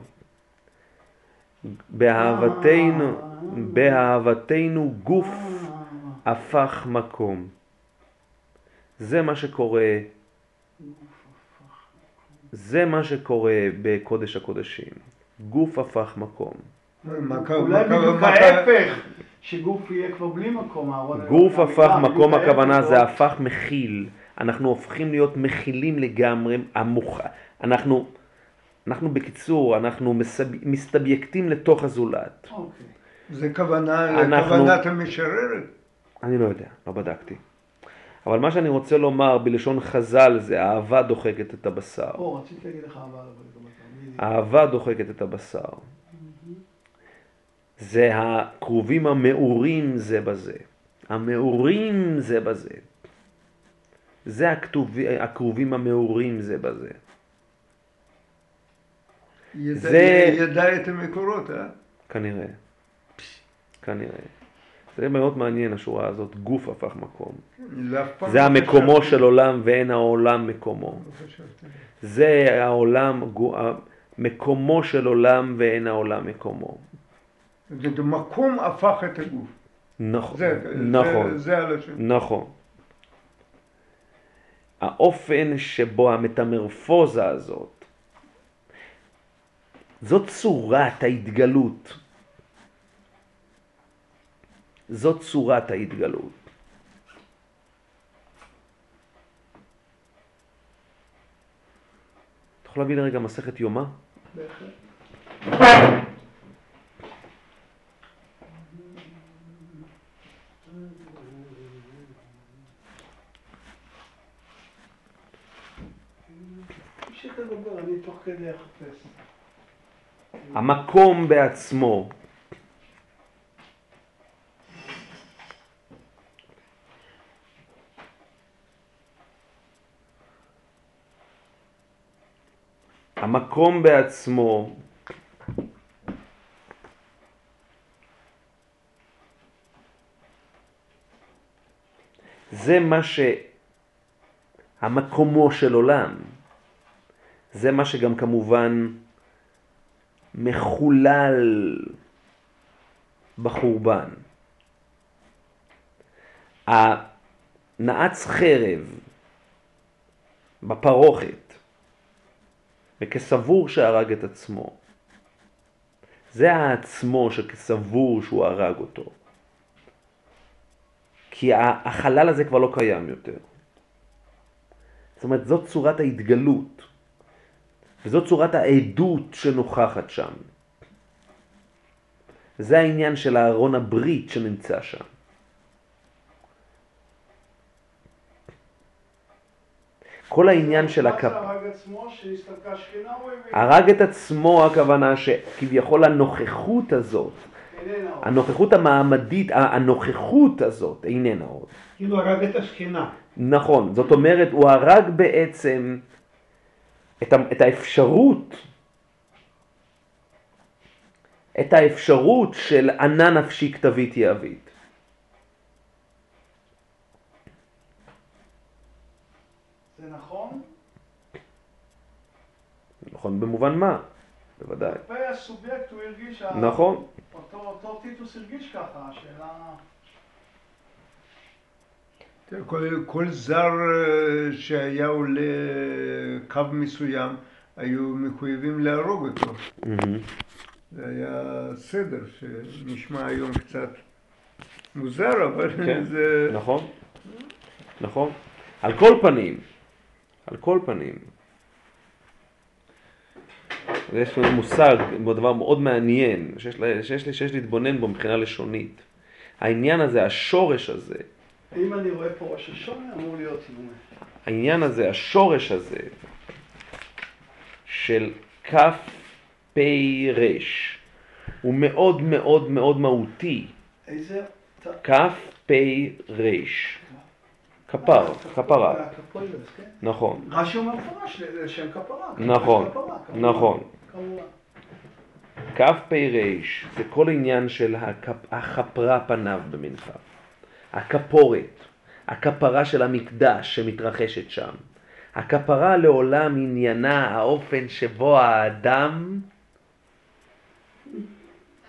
באהבתנו, באהבתנו גוף הפך מקום. זה מה שקורה, זה מה שקורה בקודש הקודשים. גוף הפך מקום. אולי בדיוק ההפך, שגוף יהיה כבר בלי מקום. גוף הפך מקום הכוונה זה הפך מכיל. אנחנו הופכים להיות מכילים לגמרי, המוח... אנחנו, אנחנו בקיצור, אנחנו מסב... מסתבייקטים לתוך הזולת. אוקיי. זה כוונה, אנחנו- כוונת המשוררת. אני לא יודע, לא בדקתי. אבל מה שאני רוצה לומר בלשון חז"ל זה אהבה דוחקת את הבשר. או, רציתי להגיד לך גם אתה. אהבה דוחקת את הבשר. זה הקרובים המעורים זה בזה. המעורים זה בזה. זה הכתובי, הקרובים המעורים זה בזה. ידע, זה- ידע את המקורות, אה? כנראה. כנראה. זה מאוד מעניין השורה הזאת, גוף הפך מקום. פעם זה לא המקומו. של עולם ואין העולם מקומו. לא. זה העולם, מקומו של עולם ואין העולם מקומו. זה מקום הפך את הגוף. נכון, זה, נכון, זה, זה הלשון. נכון. האופן שבו המטמרפוזה הזאת, זאת צורת ההתגלות. זאת צורת ההתגלות. אתה יכול להביא לי רגע מסכת יומא? בהחלט. שתדבר, אני תוך כדי אחפש. המקום בעצמו. המקום בעצמו זה מה ש... המקומו של עולם. זה מה שגם כמובן מחולל בחורבן. הנעץ חרב בפרוכת וכסבור שהרג את עצמו. זה העצמו שכסבור שהוא הרג אותו. כי החלל הזה כבר לא קיים יותר. זאת אומרת, זאת צורת ההתגלות. וזאת צורת העדות שנוכחת שם. זה העניין של אהרון הברית שנמצא שם. כל העניין של הכפ... הרג את עצמו הכוונה שכביכול הנוכחות הזאת. הנוכחות המעמדית, הנוכחות הזאת איננה עוד. כאילו הרג את השכינה. נכון, זאת אומרת הוא הרג בעצם את, ה- את האפשרות, את האפשרות של ענה נפשי כתבית יהבית. זה נכון? נכון במובן מה? בוודאי. כלפי הסובייקט הוא הרגיש, נכון, אותו, אותו טיטוס הרגיש ככה, השאלה... כל, כל זר אה, שהיה עולה קו מסוים, היו מחויבים להרוג אותו. זה היה סדר שנשמע היום קצת מוזר, אבל כן, זה... נכון, נכון. על כל פנים, על כל פנים, יש לנו מושג, דבר מאוד מעניין, שיש, שיש, שיש להתבונן בו מבחינה לשונית. העניין הזה, השורש הזה, אם אני רואה פה ראש השונה, אמור להיות נו. העניין הזה, השורש הזה, של כף פי רש, הוא מאוד מאוד מאוד מהותי. איזה... כף פי רש. כפר, כפרה, כן. נכון, רש"י אומר מפורש לשם כפרה. נכון, נכון. כף פי רש זה כל עניין של הכפ... החפרה פניו במנחה. הכפורת, הכפרה של המקדש שמתרחשת שם. הכפרה לעולם עניינה האופן שבו האדם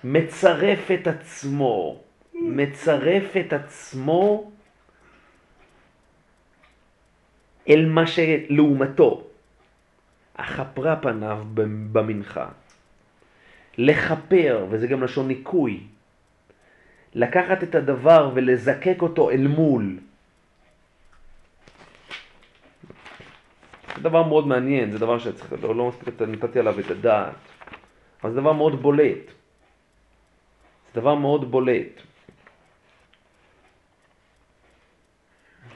מצרף את עצמו, מצרף את עצמו אל מה שלעומתו. החפרה פניו במנחה. לכפר, וזה גם לשון ניקוי, לקחת את הדבר ולזקק אותו אל מול. זה דבר מאוד מעניין, זה דבר שצריך, לא, לא מספיק נתתי עליו את הדעת, אבל זה דבר מאוד בולט. זה דבר מאוד בולט.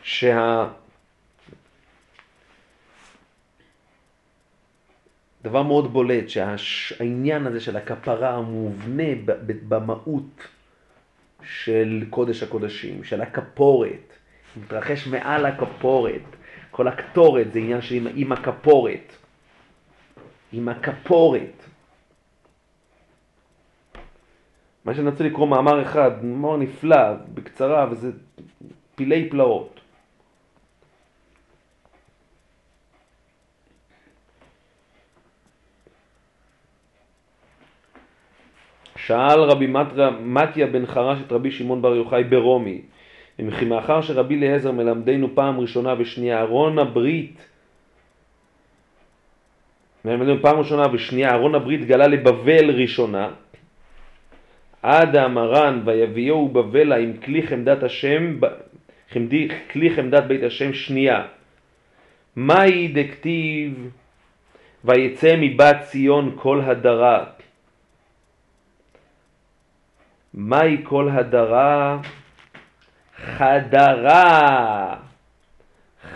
שה... דבר מאוד בולט שהעניין הזה של הכפרה המובנה במהות של קודש הקודשים, של הכפורת, מתרחש מעל הכפורת, כל הקטורת זה עניין של עם, עם הכפורת, עם הכפורת. מה שאני רוצה לקרוא מאמר אחד, מאמר נפלא, בקצרה, וזה פילי פלאות. שאל רבי מטריה, מתיה בן חרש את רבי שמעון בר יוחאי ברומי, וכי מאחר שרבי אליעזר מלמדנו פעם ראשונה ושנייה ארון הברית, מלמדנו פעם ראשונה ושנייה ארון הברית גלה לבבל ראשונה, עד המרן ויביאו בבלה עם כלי חמדת השם, חמדי, כלי חמדת בית השם שנייה. מהי דכתיב ויצא מבת ציון כל הדרה. מהי כל הדרה? חדרה.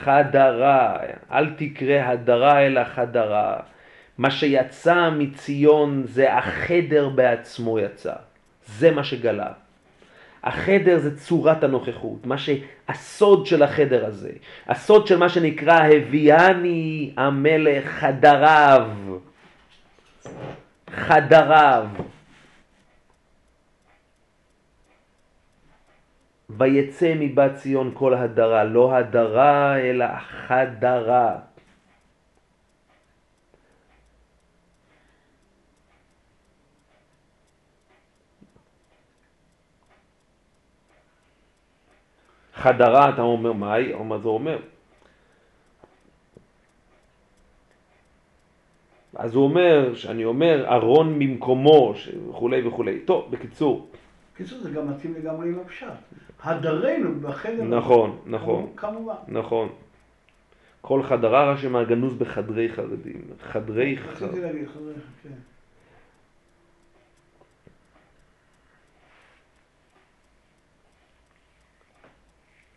חדרה. אל תקרא הדרה אלא חדרה. מה שיצא מציון זה החדר בעצמו יצא. זה מה שגלה. החדר זה צורת הנוכחות, מה שהסוד של החדר הזה, הסוד של מה שנקרא הביאני המלך חדריו, חדריו. ויצא מבת ציון כל הדרה, לא הדרה אלא חדרה. חדרה, אתה אומר, מהי? מה זה אומר? אז הוא אומר, שאני אומר, ארון ממקומו, וכולי וכולי. טוב, בקיצור, בקיצור, זה גם מתאים לגמרי עם הדרנו בחדר. נכון, נכון, כמובן. נכון. כל חדרה רש"י מהגנוז בחדרי חרדים. חדרי חרדים. רציתי להגיד, חבר'ה, כן.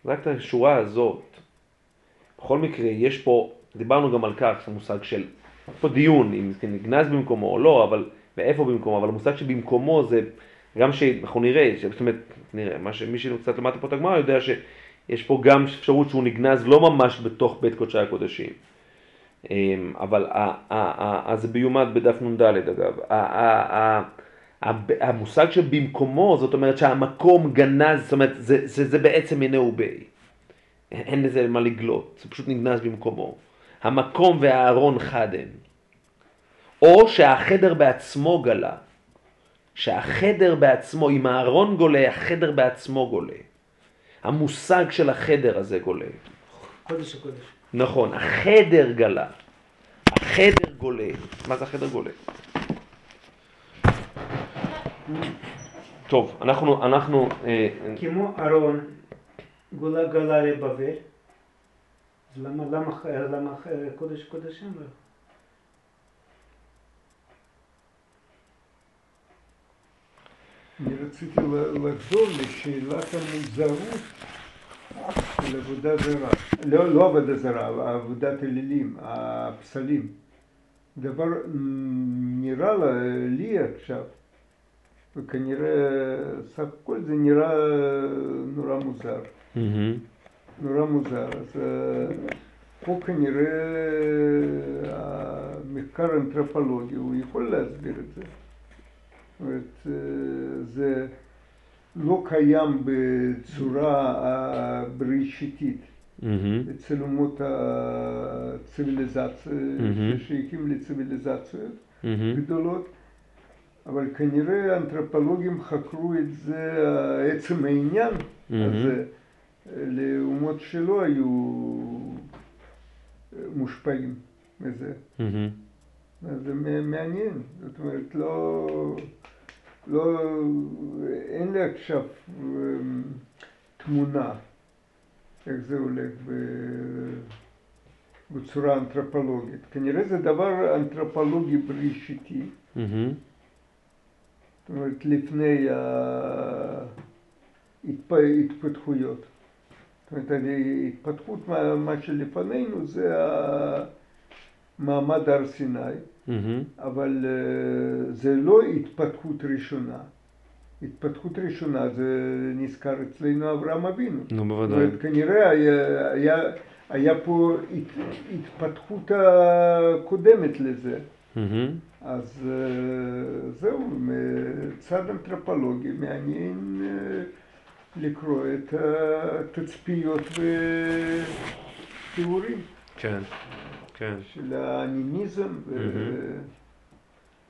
רק את השורה הזאת. בכל מקרה, יש פה דיברנו גם על כך, המושג של, יש פה דיון אם זה נגנז במקומו או לא, אבל ואיפה במקומו, אבל המושג שבמקומו זה, גם שאנחנו נראה, זאת אומרת, נראה, מה שמי שקצת למד פה את הגמרא יודע שיש פה גם אפשרות שהוא נגנז לא ממש בתוך בית קודשי הקודשים. אמ, אבל אז זה ביומד בדף נ"ד אגב. המושג שבמקומו, זאת אומרת שהמקום גנז, זאת אומרת זה, זה, זה בעצם מינהו בי. אין לזה מה לגלות, זה פשוט נגנז במקומו. המקום והארון חד הם. או שהחדר בעצמו גלה. שהחדר בעצמו, אם הארון גולה, החדר בעצמו גולה. המושג של החדר הזה גולה. קודש הקודש. נכון, החדר גלה. החדר גולה. מה זה החדר גולה? טוב, אנחנו, אנחנו, אה, כמו ארון גולה גלה לבבל, למה, למה, למה קודש קודשים לא? אני רציתי לחזור לשאלת המוזרות של עבודה זרה. לא, לא עבודה זרה, עבודת אלילים, הפסלים. דבר נראה לי עכשיו, וכנראה סך הכל זה נראה נורא מוזר. נורא מוזר. אז אה, פה כנראה המחקר האנתרופולוגי, הוא יכול להסביר את זה. זאת אומרת, אה, זה לא קיים בצורה הבראשיתית מהמם. אצל אומות הציוויליזציה, מהמם. ששייכים לציוויליזציות. גדולות, אבל כנראה האנתרופולוגים חקרו את זה, עצם העניין. הזה, לאומות שלא היו מושפעים מזה. זה מעניין, זאת אומרת, לא, לא, אין לי עכשיו אמ, תמונה איך זה הולך בצורה אנתרופולוגית. כנראה זה דבר אנתרופולוגי בראשיתי, מהמם. זאת אומרת, לפני ההתפתחויות. זאת אומרת, ההתפתחות, מה, מה שלפנינו זה ה- מעמד הר סיני. מהמם. אבל אה, זה לא התפתחות ראשונה. התפתחות ראשונה זה נזכר אצלנו אברהם אבינו. נו, זאת בוודאי. אומרת, כנראה היה, היה, היה פה הת, התפתחות הקודמת לזה. מהמם. אז אה, זהו, מצד אנתרופולוגי מעניין אה, לקרוא את התצפיות ותיאורים כן, כן. של האנימיזם. ו- מהמם.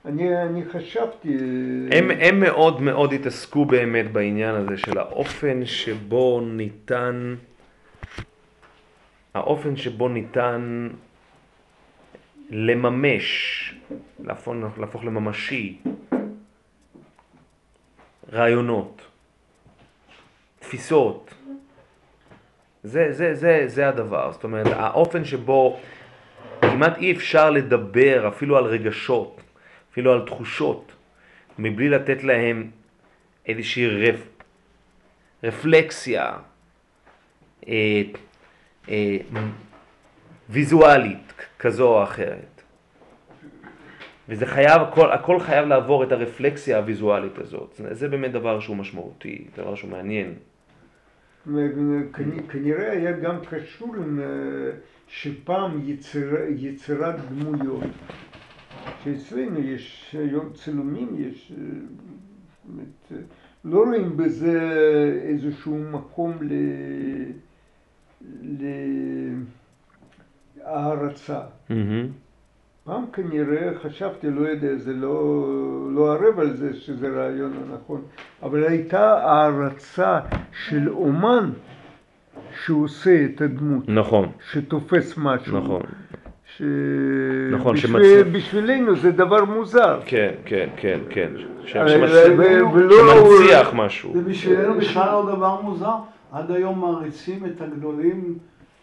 אני, אני חשבתי... הם, הם מאוד מאוד התעסקו באמת בעניין הזה של האופן שבו ניתן, האופן שבו ניתן לממש, להפוך, להפוך לממשי, רעיונות, תפיסות. זה, זה, זה, זה הדבר, זאת אומרת, האופן שבו כמעט אי אפשר לדבר אפילו על רגשות, אפילו על תחושות, מבלי לתת להם איזושהי רפ... רפלקסיה אה, אה, ויזואלית כזו או אחרת. וזה חייב, הכל, הכל חייב לעבור את הרפלקסיה הוויזואלית הזאת. זה, באמת דבר שהוא משמעותי, דבר שהוא מעניין. כנראה היה גם קשור עם, אה, שפעם יציר, יצירת דמויות, שאצלנו יש היום צילומים, יש, אה, באמת, אה, לא רואים בזה איזשהו מקום ל... להערצה. מהמם. פעם כנראה חשבתי, לא יודע, זה לא, לא ערב על זה שזה רעיון הנכון, אבל הייתה הערצה של אומן שעושה את הדמות, נכון, שתופס משהו. נכון. ש... נכון, בשביל, שמצ- בשבילנו זה דבר מוזר. כן, כן, כן, כן. שמנציח משהו. זה בשבילנו בכלל לא דבר מוזר. עד היום מעריצים את הגדולים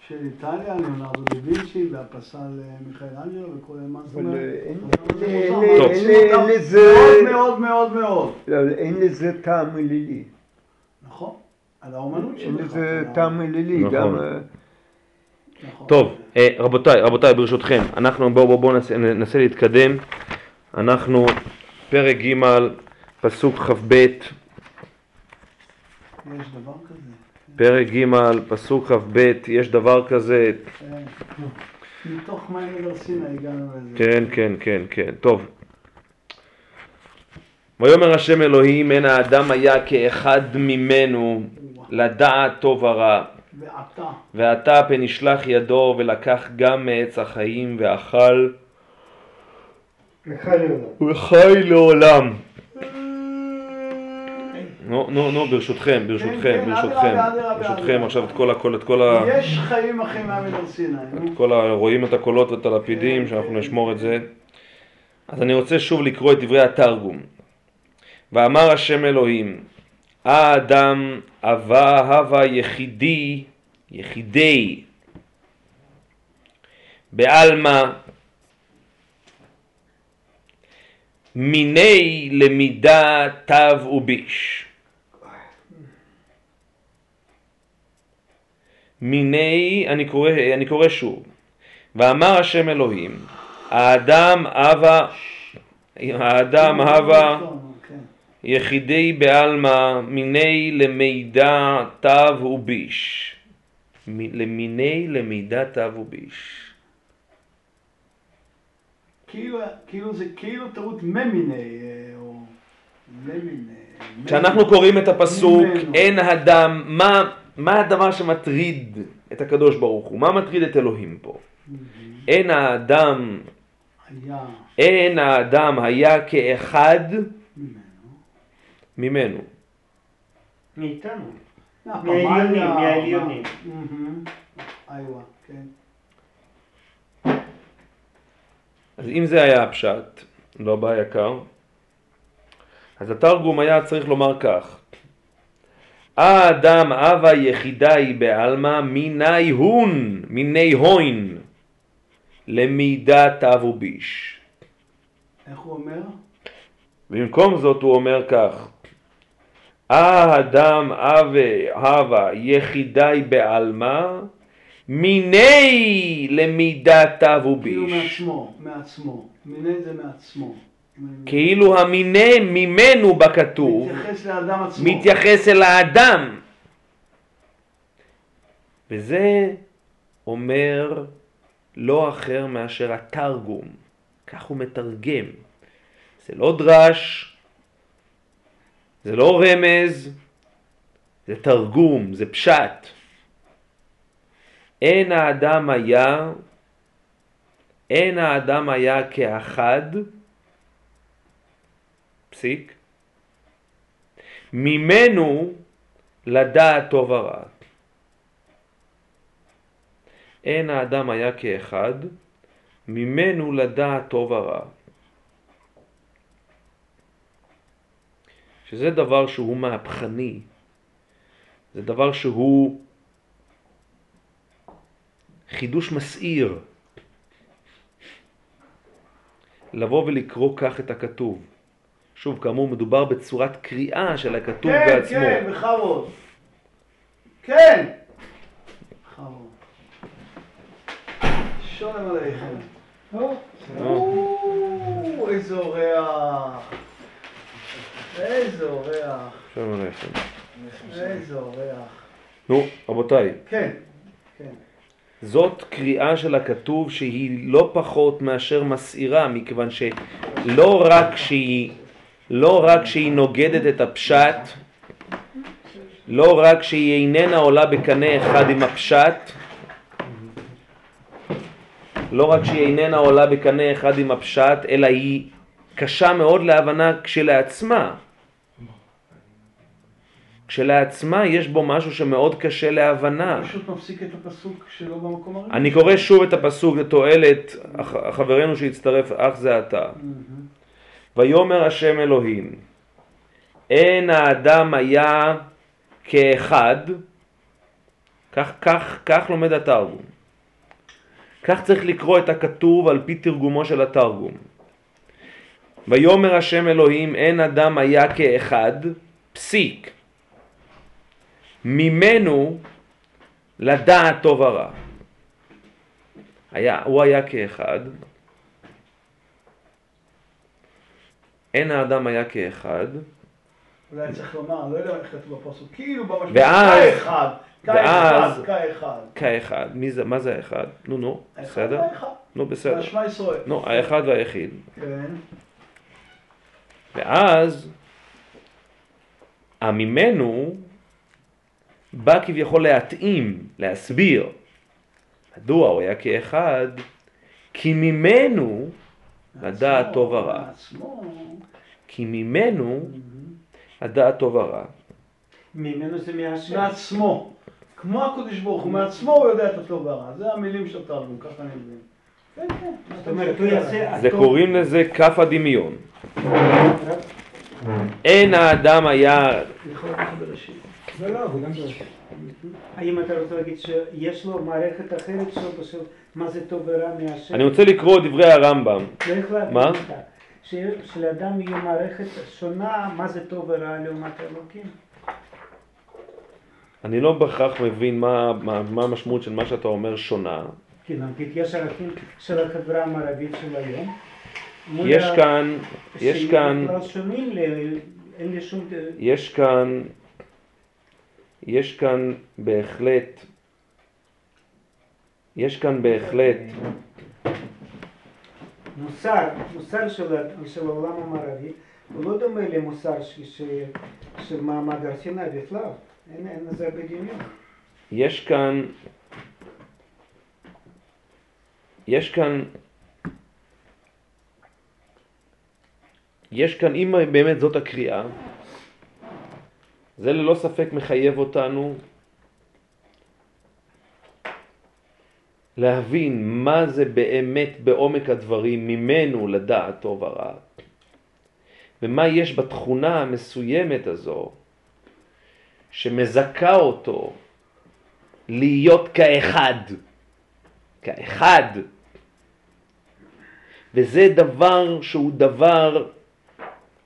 של איטליה, ליאונרדו דה וינצ'י והפסל אה, מיכאל אנג'לו וכל מה זאת אומרת. אין, לזה, מאוד מאוד מאוד מאוד. לא, אין לזה טעם אלילי. על האומנות אין שלך. לזה ה- טעם אלילי. נכון. גם, אה, נכון. טוב, אה, רבותיי, רבותיי, ברשותכם, אנחנו בואו בואו בוא ננסה, להתקדם. אנחנו פרק ג', פסוק כ"ב, יש דבר כזה. פרק ג', פסוק כ"ב, יש דבר כזה, כן. מתוך מים אל סיני הגענו לזה. כן, כן, כן, כן, טוב. ויאמר השם אלוהים, אין האדם היה כאחד ממנו לדעת טוב ורע. ועתה, ועתה פן ישלח ידו ולקח גם מעץ החיים ואכל. וחי לעולם. נו, נו, נו, ברשותכם, ברשותכם, כן, ברשותכם, אדרבה, ברשותכם, אדרבה. עכשיו את כל הקול, את כל ה... יש חיים אחרי מים אל סיני. נו. את כל ה... רואים את הקולות ואת הלפידים, כן, שאנחנו כן. נשמור את זה. אז אני רוצה שוב לקרוא את דברי התרגום. ואמר השם אלוהים, האדם הווה הווה יחידי, יחידי, בעלמא, מיני למידה תו וביש. מיני, אני קורא, אני קורא שוב, ואמר השם אלוהים, האדם הווה, האדם כן. יחידי בעלמא מיני למידע תו וביש. למיני למידה תו וביש. כאילו, כאילו זה כאילו טעות ממיני, אה, או למיני. כשאנחנו קוראים את הפסוק. אין אדם, מה, מה הדבר שמטריד את הקדוש ברוך הוא? מה מטריד את אלוהים פה? אין האדם, היה אין האדם היה כאחד ממנו. מאיתנו. מהעליונים, מהעליונים. איווה, כן. אז אם זה היה הפשט, לא בא יקר, אז התרגום היה צריך לומר כך: האדם אבה יחידי בעלמא מיני הון, מיני הוין, למידה תבו ביש. איך הוא אומר? במקום זאת הוא אומר כך: האדם אבה הווה יחידי בעלמא מיני תבו כאילו ביש. מעצמו, מעצמו. מיני זה מעצמו. כאילו המיני ממנו בכתוב מתייחס לאדם עצמו. מתייחס אל האדם. וזה אומר לא אחר מאשר התרגום. כך הוא מתרגם. זה לא דרש, זה לא רמז, זה תרגום, זה פשט. אין האדם היה, אין האדם היה כאחד, פסיק, ממנו לדעת טוב ורע. אין האדם היה כאחד, ממנו לדעת טוב ורע. שזה דבר שהוא מהפכני, זה דבר שהוא חידוש מסעיר. לבוא ולקרוא כך את הכתוב. שוב, כאמור, מדובר בצורת קריאה של הכתוב כן, בעצמו. כן, בכבוד. כן. בכבוד. שולם עליכם. נו, או, איזה אורח. איזה אורח. שלום עליכם. איזה אורח. נו, רבותיי, כן, כן. זאת קריאה של הכתוב שהיא לא פחות מאשר מסעירה, מכיוון שלא רק שהיא, לא רק שהיא נוגדת את הפשט, לא רק שהיא איננה עולה בקנה אחד עם הפשט, לא רק שהיא איננה עולה בקנה אחד עם הפשט, אלא היא קשה מאוד להבנה כשלעצמה. כשלעצמה יש בו משהו שמאוד קשה להבנה. פשוט מפסיק את הפסוק שלו במקום הראשון. אני קורא שוב את הפסוק לתועלת חברנו שהצטרף אך זה עתה. ויאמר השם אלוהים, אין האדם היה כאחד, כך, כך, כך לומד התרגום. כך צריך לקרוא את הכתוב על פי תרגומו של התרגום. ויאמר השם אלוהים, אין אדם היה כאחד, פסיק. ממנו לדעת טוב ורע. היה, הוא היה כאחד, אין האדם היה כאחד, אולי צריך לומר, לא יודע איך כתוב בפסוק, כאילו במשמעות כאחד, ואז- כאחד, כאחד. מי זה, מה זה האחד? נו נו, בסדר? נו בסדר. והשמע ישראל. נו, האחד והיחיד. כן. ואז הממנו בא כביכול להתאים, להסביר מדוע הוא היה כאחד, כי ממנו לדעת טוב ורע. מעצמו. כי ממנו הדעת טוב ורע. ממנו זה מהשם. מעצמו. כמו הקדוש ברוך הוא, מעצמו הוא יודע את הטוב והרע. זה המילים של תרגום, ככה אני מבין. כן, כן. זה קוראים לזה כף הדמיון. אין האדם היה, לא, לא, וגם זה... האם אתה רוצה להגיד שיש לו מערכת אחרת של, של מה זה טוב ורע מהשם? אני רוצה לקרוא את דברי הרמב"ם. צריך להבין מה? שלאדם יהיה מערכת שונה מה זה טוב ורע לעומת אלוקים. אני לא בהכרח מבין מה, מה, מה המשמעות של מה שאתה אומר שונה. כי נגיד יש ערכים של החברה המערבית של היום. יש כאן, יש שהם כאן, בכלל שונים, ל- אין לי שום... יש כאן, יש כאן בהחלט, יש כאן בהחלט, מוסר, מוסר של, של העולם המערבי הוא לא דומה למוסר ש, ש, של מעמד הר סיני בכלל. אין, אין לזה הרבה דמיון. יש כאן, יש כאן, יש כאן, אם באמת זאת הקריאה, זה ללא ספק מחייב אותנו להבין מה זה באמת בעומק הדברים ממנו לדעת טוב ורע, ומה יש בתכונה המסוימת הזו שמזכה אותו להיות כאחד, כאחד. וזה דבר שהוא דבר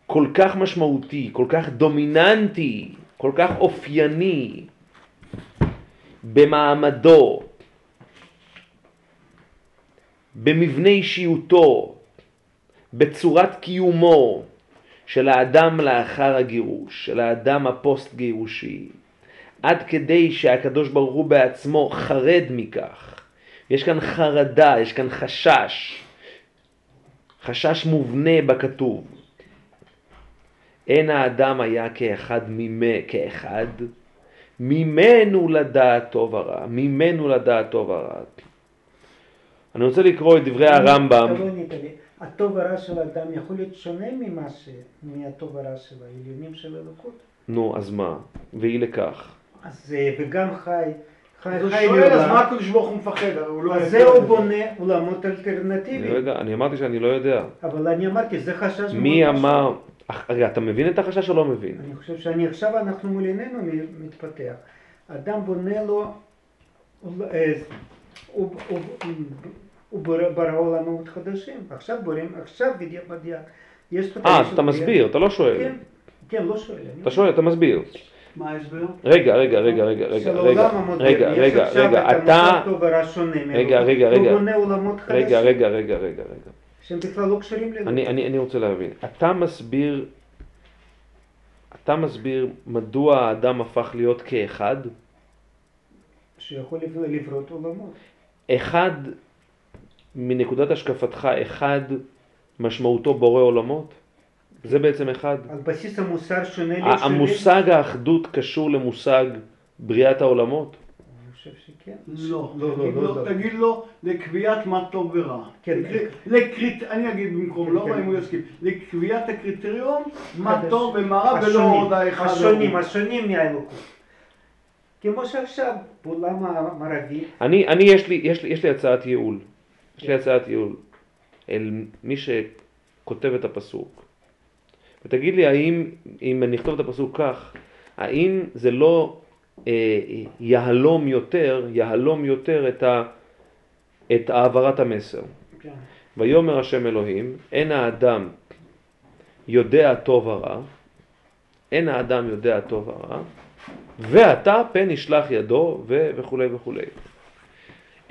כל כך משמעותי, כל כך דומיננטי, כל כך אופייני במעמדו, במבנה אישיותו, בצורת קיומו של האדם לאחר הגירוש, של האדם הפוסט גירושי, עד כדי שהקדוש ברוך הוא בעצמו חרד מכך. יש כאן חרדה, יש כאן חשש, חשש מובנה בכתוב. אין האדם היה כאחד ממ... כאחד, ממנו לדעת טוב ורע, ממנו לדעת טוב ורע. אני רוצה לקרוא את דברי הרמב"ם. הטוב ורע של האדם יכול להיות שונה ממה ש... מהטוב ורע של העליונים של אלוקות. נו, אז מה? והיא לכך. אז אה, וגם חי, חי, אז הוא חי שואל, אז. מה הקדוש ברוך הוא מפחד? לא... אז. זה הוא בונה עולמות אני אלטרנטיביים. יודע, אני אמרתי שאני לא יודע. אבל אני אמרתי, זה חשש מי אמר... רגע, אתה מבין את החשש או לא מבין? אני חושב שאני עכשיו, אנחנו מול עינינו מתפתח. אדם בונה לו, הוא- אה, הוא הוא- הוא ברא עולמות חדשים. עכשיו בוראים, עכשיו בדיוק. יש פה אה, אתה. מסביר, אתה לא שואל. כן, כן, לא שואל. אתה שואל, אתה מסביר. מה ההסבר? רגע, רגע, רגע, רגע, רגע, רגע. רגע, רגע, רגע, את אתה... רגע. רגע. רגע, רגע, רגע, רגע, רגע. שהם בכלל לא קשורים לזה. אני, אני, אני רוצה להבין. אתה מסביר, אתה מסביר מדוע האדם הפך להיות כאחד? שיכול לב- לברות עולמות. אחד, מנקודת השקפתך, אחד משמעותו בורא עולמות? זה בעצם אחד. על בסיס המוסר שונה המושג האחדות קשור למושג בריאת העולמות? חושב שכן. לא. לא, לא, תגיד לא, לא. תגיד לו לקביעת מה טוב ורע. כן. לקר- לקריט... אני אגיד במקום, כן, לא כן. יודע אם הוא יסכים. לקביעת הקריטריון, מה חדש. טוב ומה רע, ולא עוד האחד. השונים. השונים מהאלוקות. כמו שעכשיו, בעולם המערבי, אני, אני יש, לי, יש, לי, יש לי הצעת ייעול. יש לי הצעת ייעול. אל מי שכותב את הפסוק. ותגיד לי, האם, אם אני אכתוב את הפסוק כך, האם זה לא אה, יהלום יותר, יהלום יותר את, ה, את העברת המסר? כן, ויאמר השם אלוהים, אין האדם יודע טוב ורע, אין האדם יודע טוב ורע, ועתה פן ישלח ידו ו- וכולי וכולי.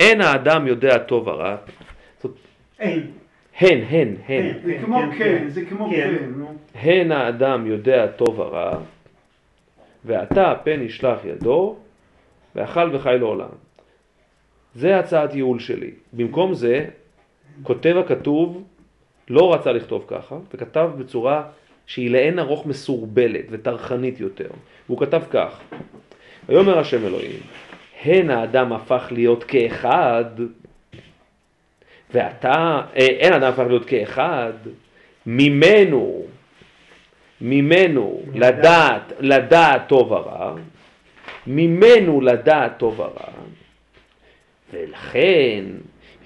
אין האדם יודע טוב ורע, אין. הן, הן, הן, זה כמו כן, כן, כן. זה כמו כן. כן. הן האדם יודע טוב ורע, ועתה פן ישלח ידו, ואכל וחי לעולם. זה הצעת ייעול שלי. במקום זה, כותב הכתוב לא רצה לכתוב ככה, וכתב בצורה שהיא לאין ארוך מסורבלת וטרחנית יותר. והוא כתב כך: ויאמר השם אלוהים, הן האדם הפך להיות כאחד, ואתה, אה, אין האדם הפך להיות כאחד, ממנו, ממנו לדעת, לדעת טוב ורע, ממנו לדעת טוב ורע, ולכן,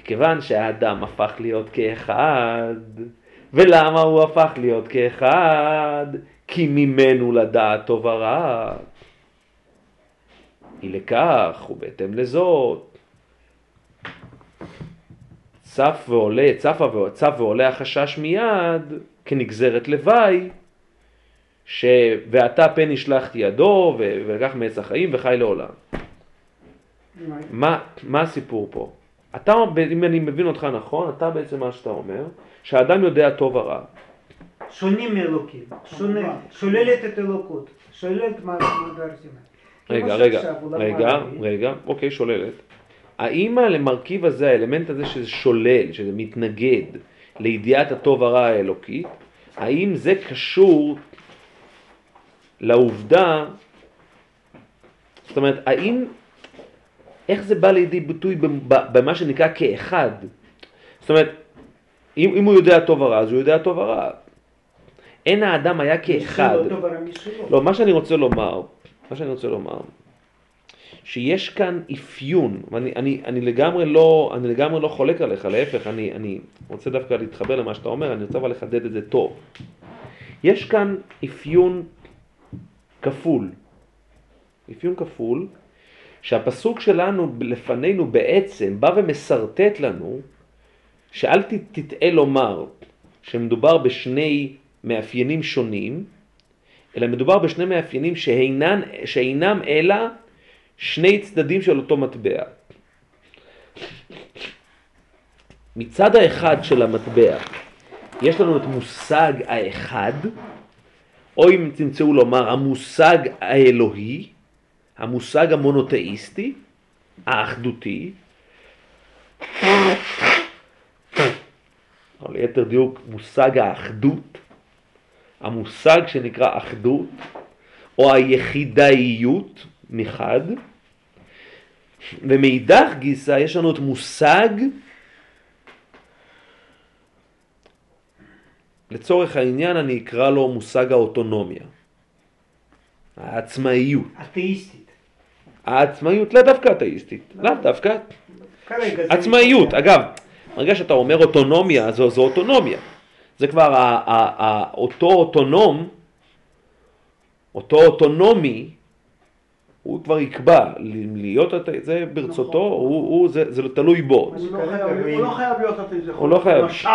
מכיוון שהאדם הפך להיות כאחד, ולמה הוא הפך להיות כאחד? כי ממנו לדעת טוב ורע. אי לכך, ובהתאם לזאת, צף ועולה, צף ועולה החשש מיד, כנגזרת לוואי, ש... ואתה פן השלכתי ידו, ו... ולקח מעץ החיים וחי לעולם. מה, מה הסיפור פה? אתה, אם אני מבין אותך נכון, אתה בעצם מה שאתה אומר, שהאדם יודע טוב ורע. שונים מאלוקים, שונה, שוללת את אלוקות, שוללת מה מה דרזים. רגע, רגע, רגע, רגע, אוקיי, שוללת. האם למרכיב הזה, האלמנט הזה שזה שולל, שזה מתנגד לידיעת הטוב הרע האלוקי, האם זה קשור לעובדה, זאת אומרת, האם, איך זה בא לידי ביטוי במ- במה שנקרא כאחד? זאת אומרת, אם, אם הוא יודע טוב ורע, אז הוא יודע טוב ורע. אין האדם היה כאחד. לא, מה שאני רוצה לומר, מה שאני רוצה לומר, שיש כאן אפיון, ואני אני, אני לגמרי, לא, אני לגמרי לא חולק עליך, להפך, אני, אני רוצה דווקא להתחבר למה שאתה אומר, אני רוצה אבל לחדד את זה טוב. יש כאן אפיון כפול, אפיון כפול, שהפסוק שלנו לפנינו בעצם בא ומסרטט לנו שאל תטעה לומר שמדובר בשני מאפיינים שונים, אלא מדובר בשני מאפיינים שאינן, שאינם אלא שני צדדים של אותו מטבע. מצד האחד של המטבע יש לנו את מושג האחד, או אם תמצאו לומר המושג האלוהי, המושג המונותאיסטי, האחדותי, או ליתר דיוק מושג האחדות, המושג שנקרא אחדות, או היחידאיות מחד, ומאידך גיסא יש לנו את מושג, לצורך העניין אני אקרא לו מושג האוטונומיה, העצמאיות. אתאיסטית. העצמאיות לאו דווקא אתאיסטית, לאו דווקא עצמאיות. אגב, ברגע שאתה אומר אוטונומיה, זו, זו אוטונומיה. זה כבר אותו אוטונום, אותו אוטונומי, הוא כבר יקבע, להיות, את זה ברצותו, הוא, הוא, זה, זה תלוי בו. הוא לא חייב-. הוא לא חייב להיות אתאיסט, הוא לא חייב. למשל,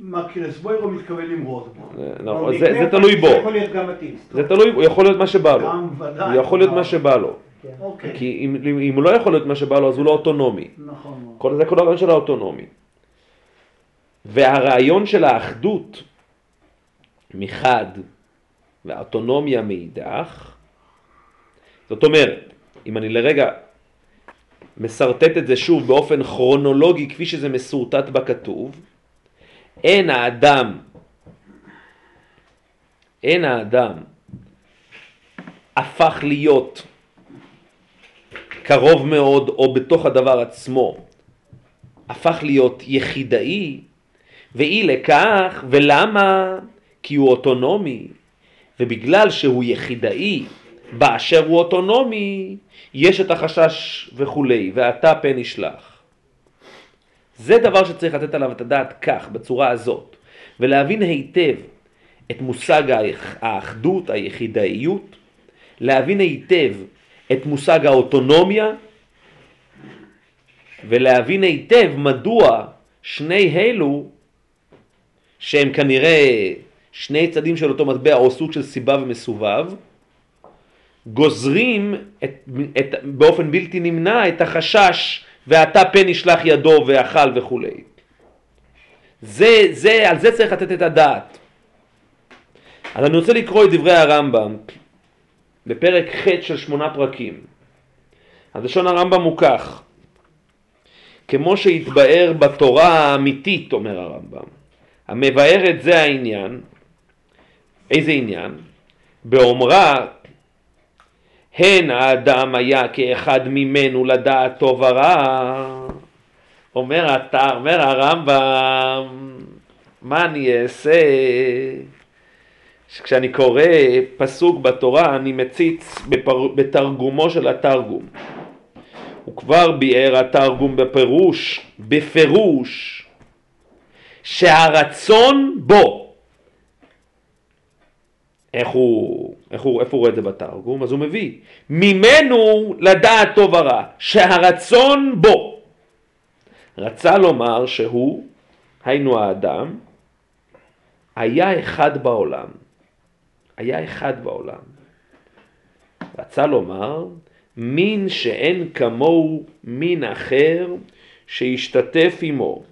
מקירס בוירו מתכוון למרוד בו. זה- נכון, זה, במקרה זה תלוי בו, זה יכול להיות גם אתאיסט. זה תלוי, הוא יכול להיות מה שבא לו, גם ודאי. הוא יכול להיות מה שבא לו, כן. אוקיי, כי אם, אם אם הוא לא יכול להיות מה שבא לו אז הוא לא אוטונומי, נכון זה כל הרעיון של האוטונומי. והרעיון של האחדות מחד והאוטונומיה מאידך, זאת אומרת, אם אני לרגע מסרטט את זה שוב באופן כרונולוגי כפי שזה מסורטט בכתוב, אין האדם, אין האדם הפך להיות קרוב מאוד או בתוך הדבר עצמו, הפך להיות יחידאי, ואי לכך, ולמה? כי הוא אוטונומי, ובגלל שהוא יחידאי באשר הוא אוטונומי, יש את החשש וכולי, ואתה פן ישלח. זה דבר שצריך לתת עליו את הדעת כך, בצורה הזאת, ולהבין היטב את מושג האח- האחדות, היחידאיות, להבין היטב את מושג האוטונומיה, ולהבין היטב מדוע שני אלו, שהם כנראה שני צדים של אותו מטבע או סוג של סיבה ומסובב, גוזרים את, את, באופן בלתי נמנע את החשש ועתה פן ישלח ידו ואכל וכולי. זה, זה, על זה צריך לתת את הדעת. אז אני רוצה לקרוא את דברי הרמב"ם בפרק ח' של שמונה פרקים. אז לשון הרמב"ם הוא כך: כמו שהתבאר בתורה האמיתית, אומר הרמב"ם, המבארת זה העניין, איזה עניין? באומרה, הן האדם היה כאחד ממנו לדעת טוב ורע. אומר אתה, אומר הרמב"ם, מה אני אעשה? כשאני קורא פסוק בתורה אני מציץ בפר... בתרגומו של התרגום. הוא כבר ביאר התרגום בפירוש, בפירוש, שהרצון בו, איך הוא, איך הוא, איפה הוא רואה את זה בתרגום? אז הוא מביא, ממנו לדעת טוב ורע, שהרצון בו. רצה לומר שהוא, היינו האדם, היה אחד בעולם. היה אחד בעולם. רצה לומר, מין שאין כמוהו מין אחר שישתתף עמו.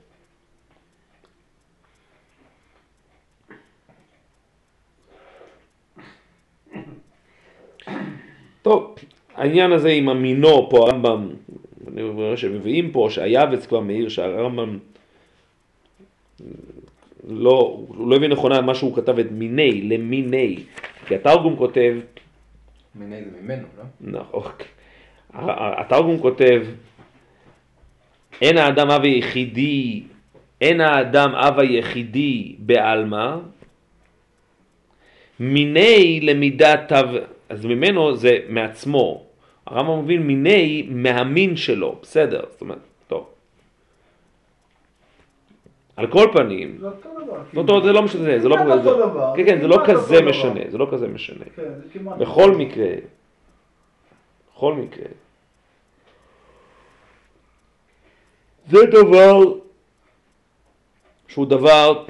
טוב, העניין הזה עם המינו פה הרמב"ם, אני רואה שמביאים פה שהיעבץ כבר מעיר שהרמב"ם לא, הוא לא הבין נכונה מה שהוא כתב את מיני, למיני, כי התרגום כותב... מיני זה ממנו, לא? נכון. התרגום כותב, אין האדם אב היחידי, אין האדם אב היחידי בעלמא, מיני למידת תו, אז ממנו זה מעצמו. הרמב"ם מבין מיני מהמין שלו, בסדר, זאת אומרת, טוב. על כל פנים, זה אותו דבר. לא, טוב, זה לא משנה, זה לא, כמעט זה- אותו דבר. כן, כן, זה לא כזה. משנה, זה לא כזה משנה. כן. בכל מקרה, בכל מקרה, זה דבר שהוא דבר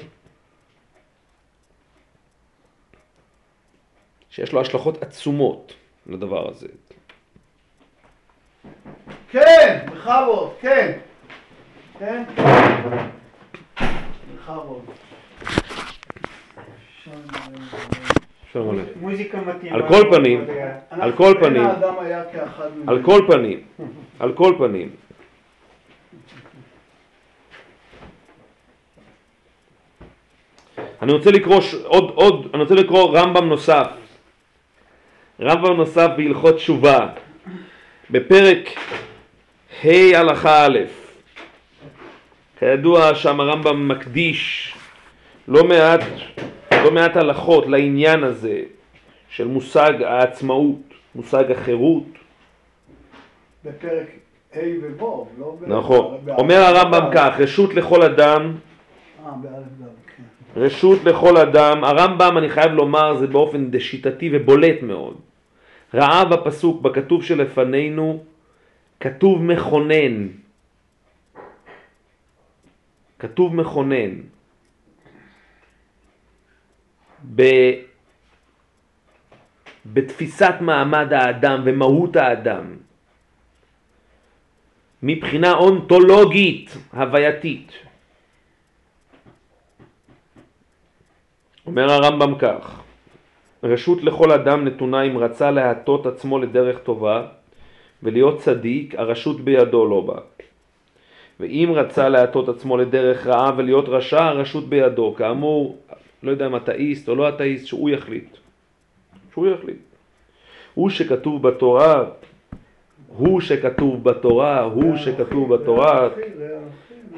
שיש לו השלכות עצומות לדבר הזה. כן, בכבוד, כן. כן? בכבוד. שלום עליכם. מוזיקה מתאימה. על כל פנים, על כל פנים. על כל פנים, על כל פנים, אני רוצה לקרוא. עוד, עוד, אני רוצה לקרוא רמב"ם נוסף, רמב"ם נוסף בהלכות תשובה, בפרק ה' הלכה א', כידוע שם הרמב"ם מקדיש לא מעט, לא מעט הלכות לעניין הזה של מושג העצמאות, מושג החירות, בפרק ה' ובו, לא ב... נכון. באלף אומר הרמב"ם. כך, רשות לכל אדם, אה, באלף ד', כן. רשות לכל אדם, הרמב"ם אני חייב לומר זה באופן שיטתי ובולט מאוד. ראה בפסוק, בכתוב שלפנינו, כתוב מכונן. כתוב מכונן. ב... בתפיסת מעמד האדם ומהות האדם. מבחינה אונתולוגית, הווייתית. אומר הרמב"ם כך, רשות לכל אדם נתונה אם רצה להטות עצמו לדרך טובה ולהיות צדיק, הרשות בידו לא בא. ואם רצה להטות עצמו לדרך רעה ולהיות רשע, הרשות בידו. כאמור, לא יודע אם אתאיסט או לא אתאיסט, שהוא יחליט. שהוא יחליט. הוא שכתוב בתורה, הוא שכתוב בתורה, הוא שכתוב בתורה,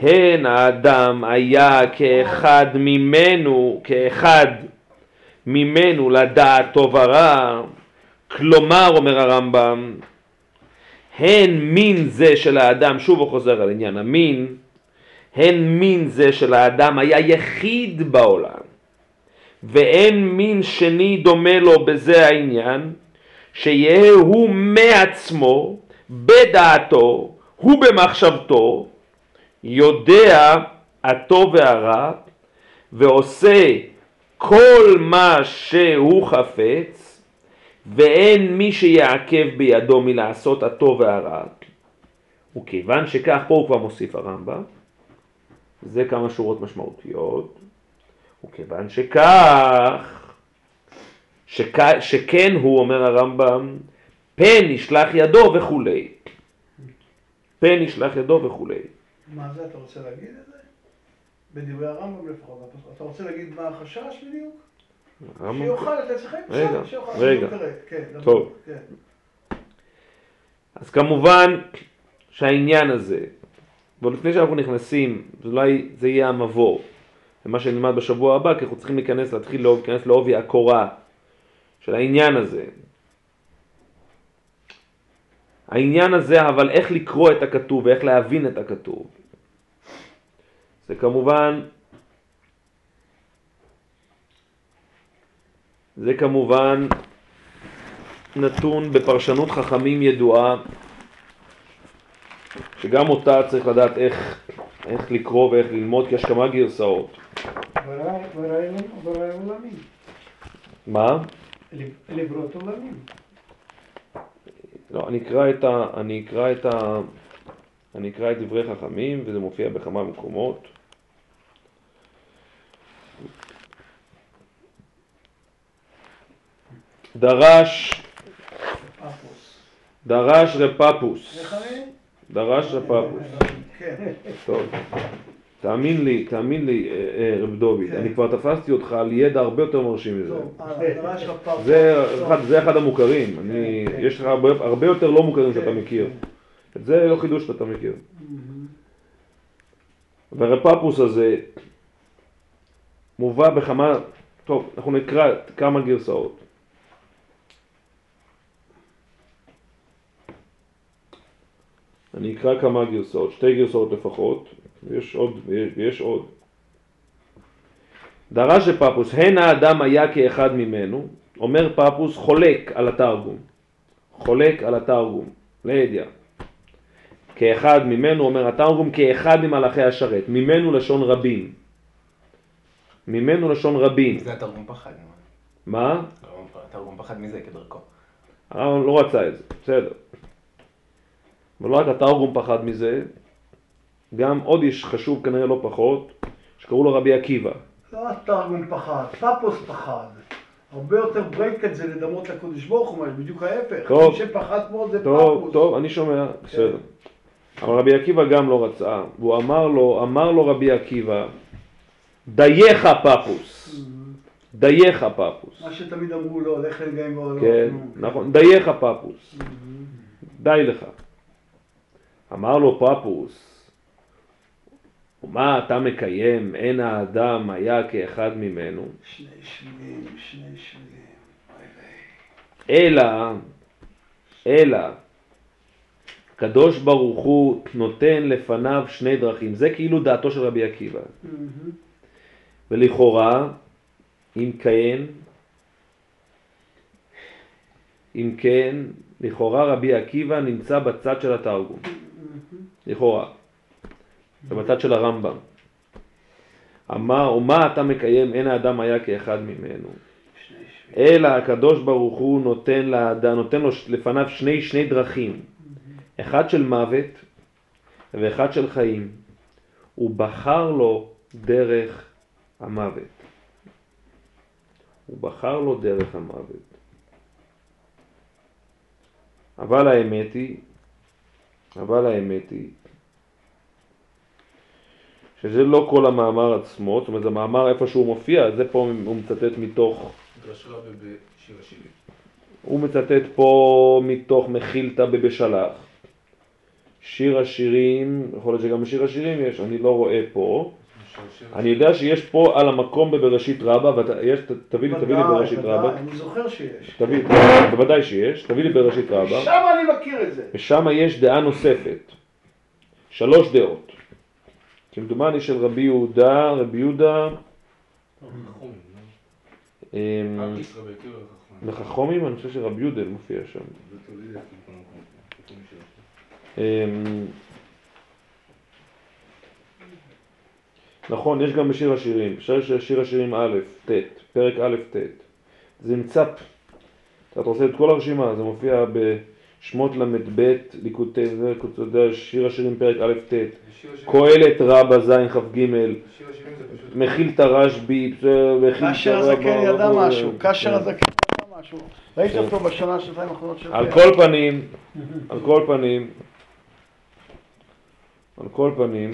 הן האדם היה כאחד ממנו, כאחד ממנו לדעת טוב ורע, כלומר, אומר הרמב"ם, הן מין זה של האדם, שוב הוא חוזר על עניין המין, הן מין זה של האדם היה יחיד בעולם, ואין מין שני דומה לו בזה העניין, שיהיה הוא מעצמו, בדעתו, הוא במחשבתו, יודע הטוב והרע ועושה כל מה שהוא חפץ ואין מי שיעכב בידו מלעשות הטוב והרע וכיוון שכך, פה הוא כבר מוסיף הרמב"ם, זה כמה שורות משמעותיות, וכיוון שכך, שכ, שכן הוא, אומר הרמב"ם, פן ישלח ידו וכולי. פן ישלח ידו וכולי. מה זה, אתה רוצה להגיד את זה? בדברי הרמב"ם לפחות. אתה רוצה להגיד מה החשש בדיוק? שיוכל, אתה צריך... רגע, רגע, כן, טוב. כן. אז כמובן שהעניין הזה, ולפני שאנחנו נכנסים, אולי זה יהיה המבוא, ומה שנלמד בשבוע הבא, כי אנחנו צריכים להיכנס, להתחיל להיכנס לעובי הקורה של העניין הזה. העניין הזה, אבל איך לקרוא את הכתוב ואיך להבין את הכתוב. זה כמובן, זה כמובן נתון בפרשנות חכמים ידועה, שגם אותה צריך לדעת איך, איך לקרוא ואיך ללמוד, כי יש כמה גרסאות. מה? לברות עולמים. לא, אני אקרא את ה... אני אקרא את ה... אני אקרא את דברי חכמים, וזה מופיע בכמה מקומות. דרש, דרש רפפוס. דרש רפפוס. כן. טוב. תאמין לי, תאמין לי, אה, אה, רב דוד, כן. אני כבר תפסתי אותך על ידע הרבה יותר מרשים מזה. זה אחד המוכרים, כן, יש לך הרבה יותר לא מוכרים שאתה מכיר. את זה לא חידוש שאתה מכיר. והרפפוס הזה מובא בכמה, טוב, אנחנו נקרא כמה גרסאות. אני אקרא כמה גרסאות, שתי גרסאות לפחות, ויש עוד, ויש עוד. דרש לפפוס, הן האדם היה כאחד ממנו, אומר פפוס חולק על התרגום, חולק על התרגום, לידיעה. כאחד ממנו, אומר התרגום, כאחד ממלאכי השרת, ממנו לשון רבים. ממנו לשון רבים. זה התרגום פחד. מה? התרגום פחד מזה כדרכו. הרב לא רצה את זה, בסדר. אבל לא רק התרגום פחד מזה, גם עוד איש חשוב כנראה לא פחות, שקראו לו רבי עקיבא. לא התרגום פחד, פפוס פחד. הרבה יותר ברקת זה לדמות לקודש ברוך הוא, בדיוק ההפך. טוב, מי שפחד מאוד זה טוב, פפוס. טוב, אני שומע, כן. בסדר. אבל רבי עקיבא גם לא רצה, והוא אמר לו, אמר לו רבי עקיבא, דייך פפוס, Mm-hmm. דייך פפוס. מה שתמיד אמרו לו, לך לגעים בעולו. כן, נכון, דייך פפוס, די לך. אמר לו פפוס, ומה אתה מקיים, אין האדם היה כאחד ממנו, שני שבילים, שני שבילים. אלא, אלא, קדוש ברוך הוא נותן לפניו שני דרכים. זה כאילו דעתו של רבי עקיבא. ולכאורה, אם כן, אם כן, לכאורה רבי עקיבא נמצא בצד של התרגום. לכאורה. זה בצד של הרמב"ם. אמר, ומה אתה מקיים, אין האדם היה כאחד ממנו. אלא הקדוש ברוך הוא נותן לאדם, נותן לו לפניו שני, שני דרכים. אחד של מוות ואחד של חיים. הוא בחר לו דרך המוות. הוא בחר לו דרך המוות. אבל האמת היא, אבל האמת היא, שזה לא כל המאמר עצמו, זאת אומרת, זה מאמר איפה שהוא מופיע, זה פה הוא מצטט מתוך. הוא מצטט פה מתוך מחילתא בבשלח. שיר השירים, יכול להיות שגם בשיר השירים יש, אני לא רואה פה. אני יודע שיש פה על המקום בבראשית רבה, ויש, תביא לי, תביא לי בראשית רבה. אני זוכר שיש. תביא, בוודאי שיש, תביא לי בראשית רבה. שם אני מכיר את זה. ושם יש דעה נוספת, שלוש דעות. כמדומני של רבי יהודה, רבי יהודה, אמ, בחכומים, אני חושב שרבי יהודה מופיע שם. אמ, נכון, יש גם בשיר השירים, שיר, שיר השירים א', ט', פרק א', ט'. זה נמצא, אתה רוצה את כל הרשימה, זה מופיע שמות ל"ב, ליקוטי זה, קוצודי, שיר השירים פרק א' ט', קהלת רבה ז' כ"ג. מכיל את הרשב"י, מכיל את כאשר הרב- הזקן ידע משהו, כאשר כן. הזקן ידע משהו. ראיתי אותו בשנה, שנתיים האחרונות של... על כל פנים, על כל פנים, על כל פנים,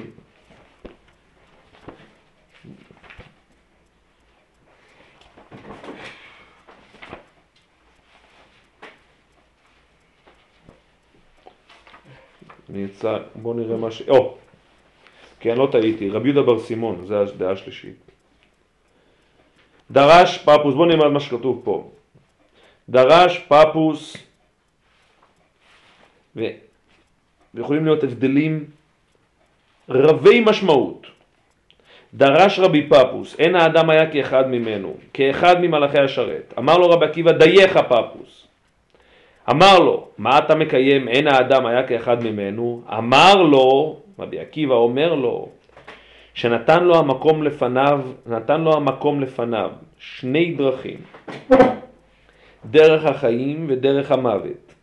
אני יצא, בוא נראה מה ש... או, כן, לא טעיתי, רבי יהודה בר סימון, זה הדעה השלישית. דרש פפוס, בוא נלמד מה שכתוב פה. דרש פפוס, ו... ויכולים להיות הבדלים רבי משמעות. דרש רבי פפוס, אין האדם היה כאחד ממנו, כאחד ממלאכי השרת. אמר לו רבי עקיבא, דייך פפוס. אמר לו, מה אתה מקיים, אין האדם היה כאחד ממנו? אמר לו, רבי עקיבא אומר לו, שנתן לו המקום לפניו, נתן לו המקום לפניו שני דרכים, דרך החיים ודרך המוות.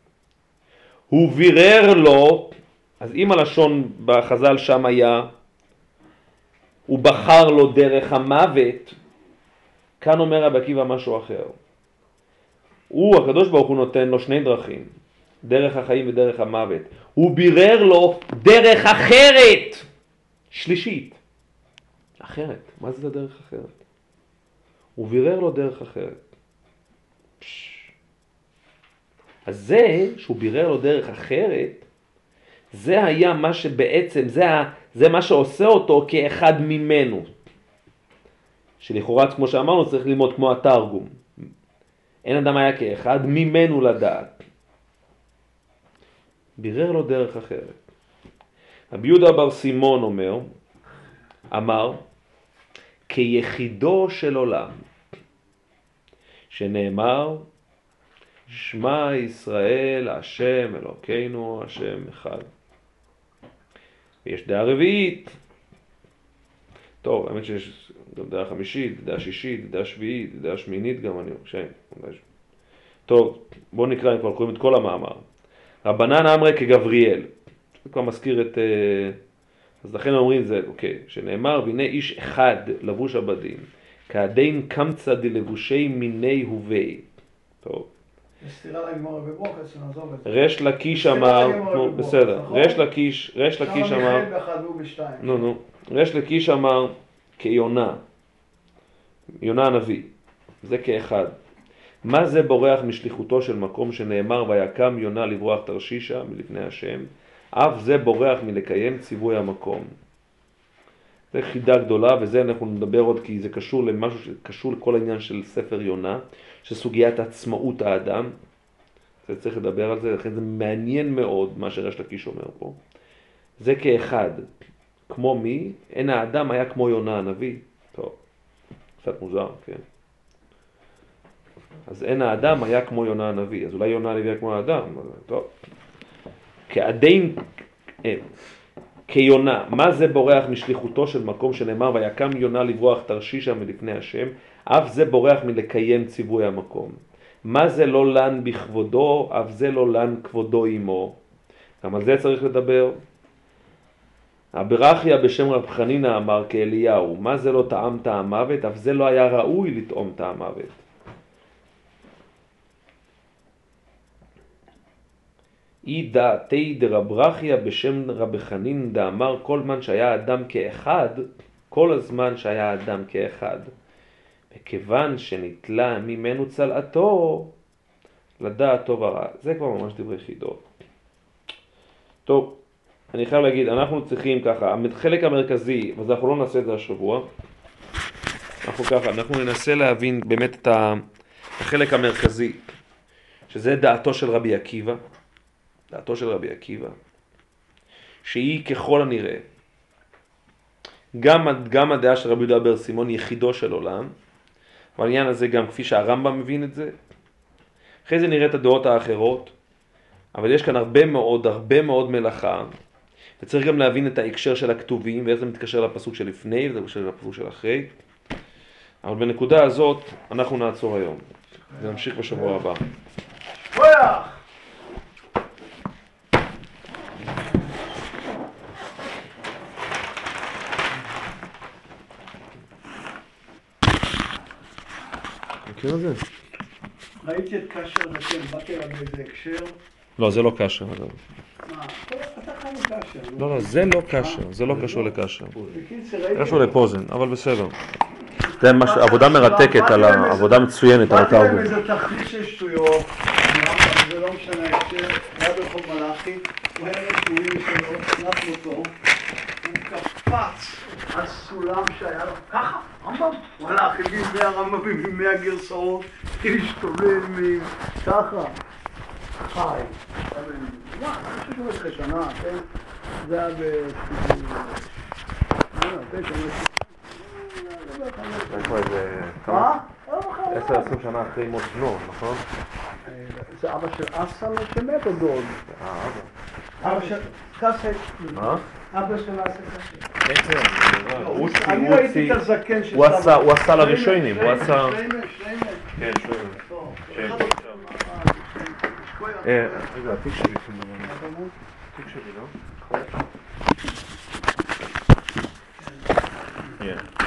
הוא בירר לו, אז אם הלשון בחז"ל שם היה, הוא בחר לו דרך המוות, כאן אומר רבי עקיבא משהו אחר. הוא, הקדוש ברוך הוא נותן לו שני דרכים, דרך החיים ודרך המוות. הוא בירר לו דרך אחרת, שלישית. אחרת, מה זה דרך אחרת? הוא בירר לו דרך אחרת. פש. אז זה שהוא בירר לו דרך אחרת, זה היה מה שבעצם, זה, זה מה שעושה אותו כאחד ממנו. שלכאורה, כמו שאמרנו, צריך ללמוד כמו התרגום. אין אדם היה כאחד ממנו לדעת. בירר לו דרך אחרת. רבי יהודה בר סימון אומר, אמר, כיחידו של עולם, שנאמר, שמע ישראל, השם אלוקינו, השם אחד. ויש דעה רביעית. טוב, האמת שיש גם דעה חמישית, דעה שישית, דעה שביעית, דעה שמינית גם אני חושב. טוב, בואו נקרא, אם כבר קוראים את כל המאמר. רבנן אמרי כגבריאל. זה כבר מזכיר את... אה, אז לכן אומרים זה, אוקיי, שנאמר, והנה איש אחד לבוש הבדים, כעדין קמצא דלבושי מיני הווי. טוב. ריש לקיש אמר, נו בסדר, נכון? ריש לקיש, ריש לקיש אמר. נו נו, ריש לקיש אמר כיונה, יונה הנביא, זה כאחד. מה זה בורח משליחותו של מקום שנאמר ויקם יונה לברוח תרשישה מלפני השם, אף זה בורח מלקיים ציווי המקום. זה חידה גדולה וזה אנחנו נדבר עוד כי זה קשור למשהו שקשור לכל העניין של ספר יונה, שסוגיית עצמאות האדם, זה צריך לדבר על זה, לכן זה מעניין מאוד מה שריש לקיש אומר פה. זה כאחד, כמו מי? אין האדם היה כמו יונה הנביא. טוב, קצת מוזר, כן. אז אין האדם היה כמו יונה הנביא, אז אולי יונה הנביא היה כמו האדם, טוב. כעדין, אה, כיונה, מה זה בורח משליחותו של מקום שנאמר ויקם יונה לברוח תרשישה מלפני השם, אף זה בורח מלקיים ציווי המקום. מה זה לא לן בכבודו, אף זה לא לן כבודו עמו. גם על זה צריך לדבר. הברכיה בשם רב חנינא אמר כאליהו, מה זה לא טעם טעם מוות, אף זה לא היה ראוי לטעום טעם מוות. אי דעתי דרברכיה בשם רבי חנין דאמר כל זמן שהיה אדם כאחד, כל הזמן שהיה אדם כאחד. וכיוון שנתלה ממנו צלעתו, לדעת טוב ורע. זה כבר ממש דברי חידות. טוב, אני חייב להגיד, אנחנו צריכים ככה, החלק המרכזי, אז אנחנו לא נעשה את זה השבוע, אנחנו ככה, אנחנו ננסה להבין באמת את החלק המרכזי, שזה דעתו של רבי עקיבא, דעתו של רבי עקיבא, שהיא ככל הנראה, גם, גם הדעה של רבי יהודה בר סימון יחידו של עולם, והעניין הזה גם כפי שהרמב"ם מבין את זה. אחרי זה נראה את הדעות האחרות, אבל יש כאן הרבה מאוד, הרבה מאוד מלאכה, וצריך גם להבין את ההקשר של הכתובים, ואיך זה מתקשר לפסוק שלפני, וזה מתקשר לפסוק של אחרי. אבל בנקודה הזאת אנחנו נעצור היום, ונמשיך בשבוע הבא. מכיר את זה? ראיתי את קשר הזקן, באתי אליו באיזה הקשר. לא, זה לא קשר. לא, לא, זה לא קשר, זה לא קשור לקשר. קשור לפוזן, אבל בסדר. זה עבודה מרתקת, על ה- עבודה מצוינת על התרגום. איזה תכלית של שטויות, זה לא משנה ההקשר, היה ברחוב מלאכי, הוא היה רפואי שלו, נחנו אותו, הוא קפץ על סולם שהיה לו, ככה, רמב"ם, הוא הלך, הביא מאה רמב"מים עם מאה גרסאות, התחיל להשתולל מ... ככה, חי. מה, אני חושב אחרי שנה, כן? זה היה ב... מה? עשר, עשרים שנה אחרי מות בנו, נכון? זה אבא של אסל שמת או דוד? אבא של קאסט, מה? אבא של קשה. אני ראיתי את הזקן של הוא עשה- סבא. הוא עשה לראשונים, הוא עשה... כן, שואל. טוב, כן. אחד עוד- שכוייח. אה, רגע, התיק שלי כמובן. התיק שלי, לא? כן.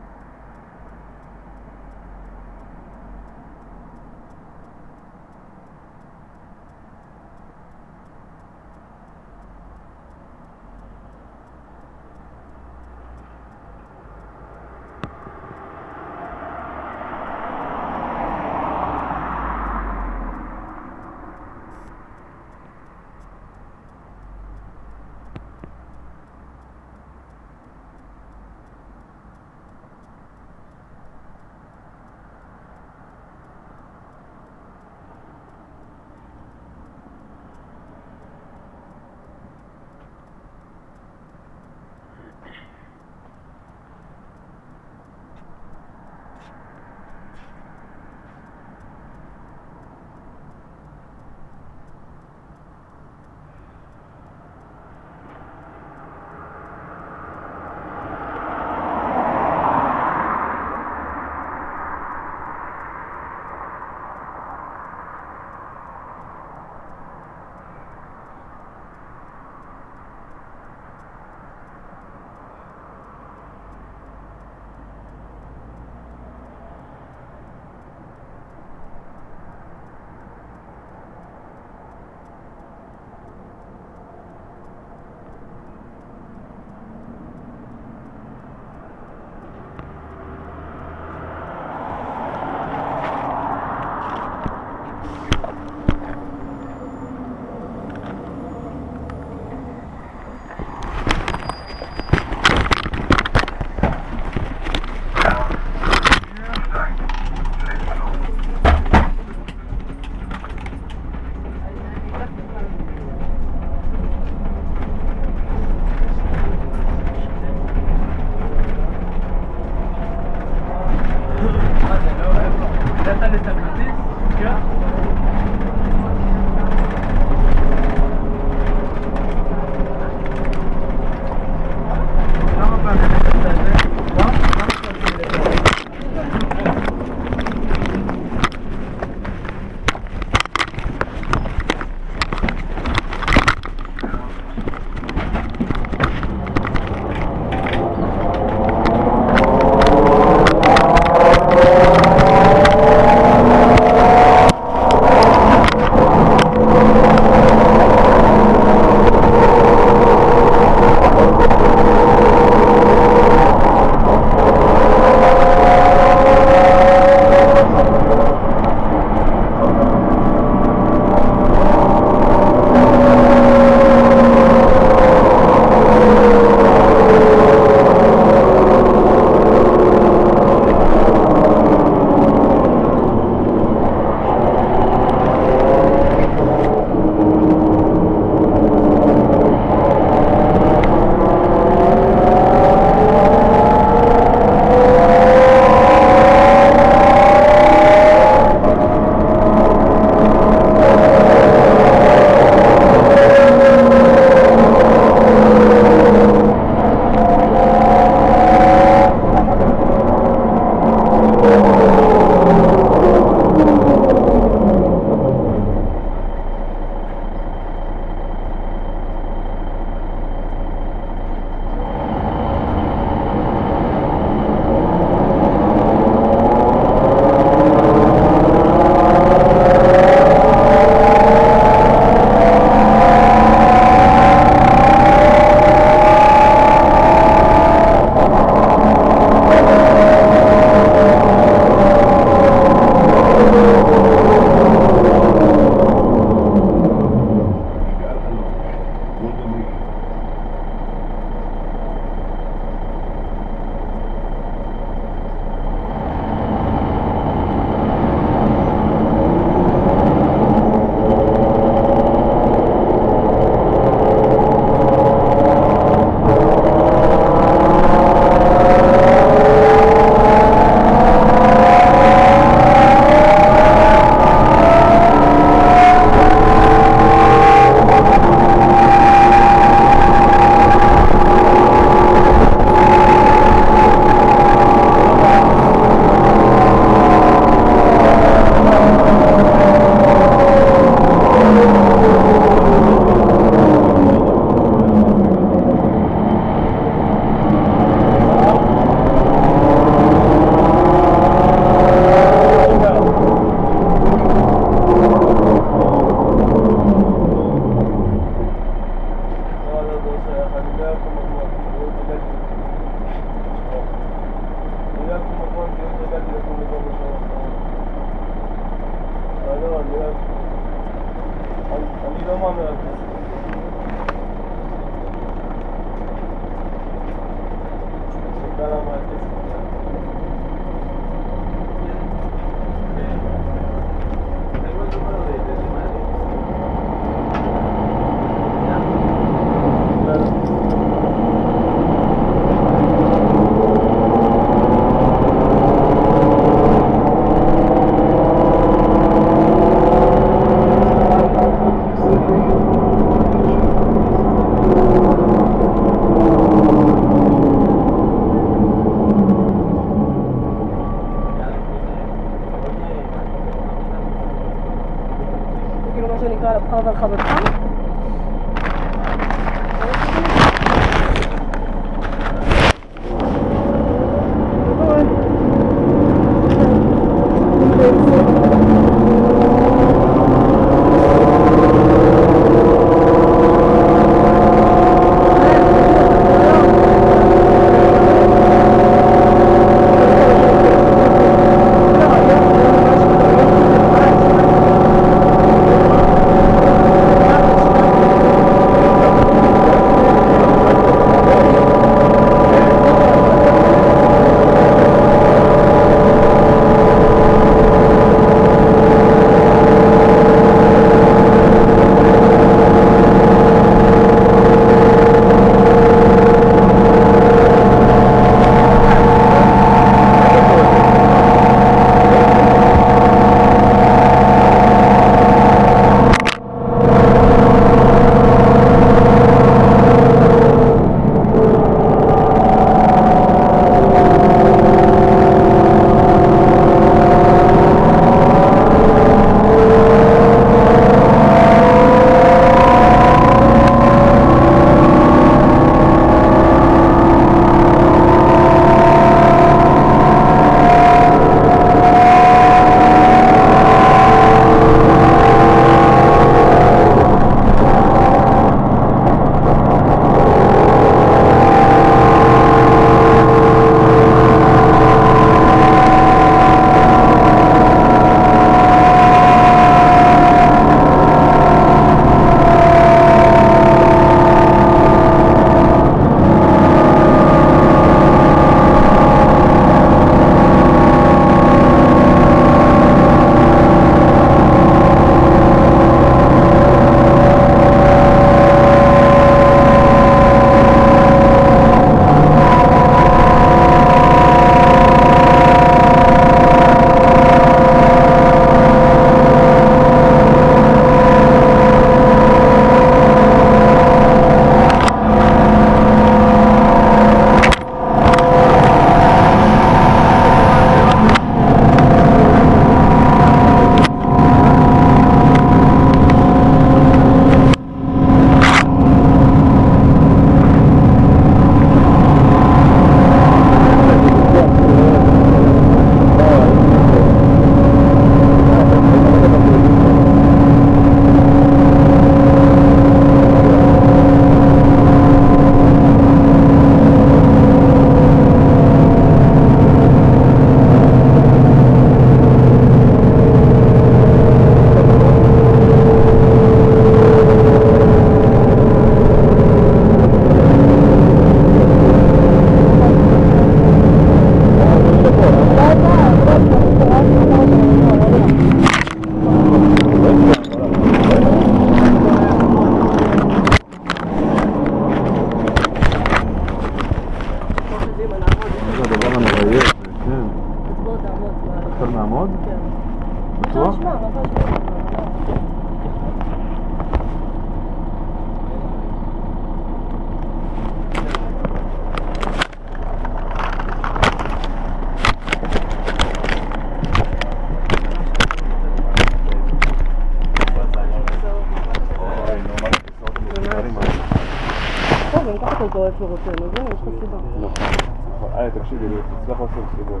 ככה קורא איפה רוצה, מבין? יש לך סיבה. נכון. אה, תקשיבי, תצטרך לעשות סיבות.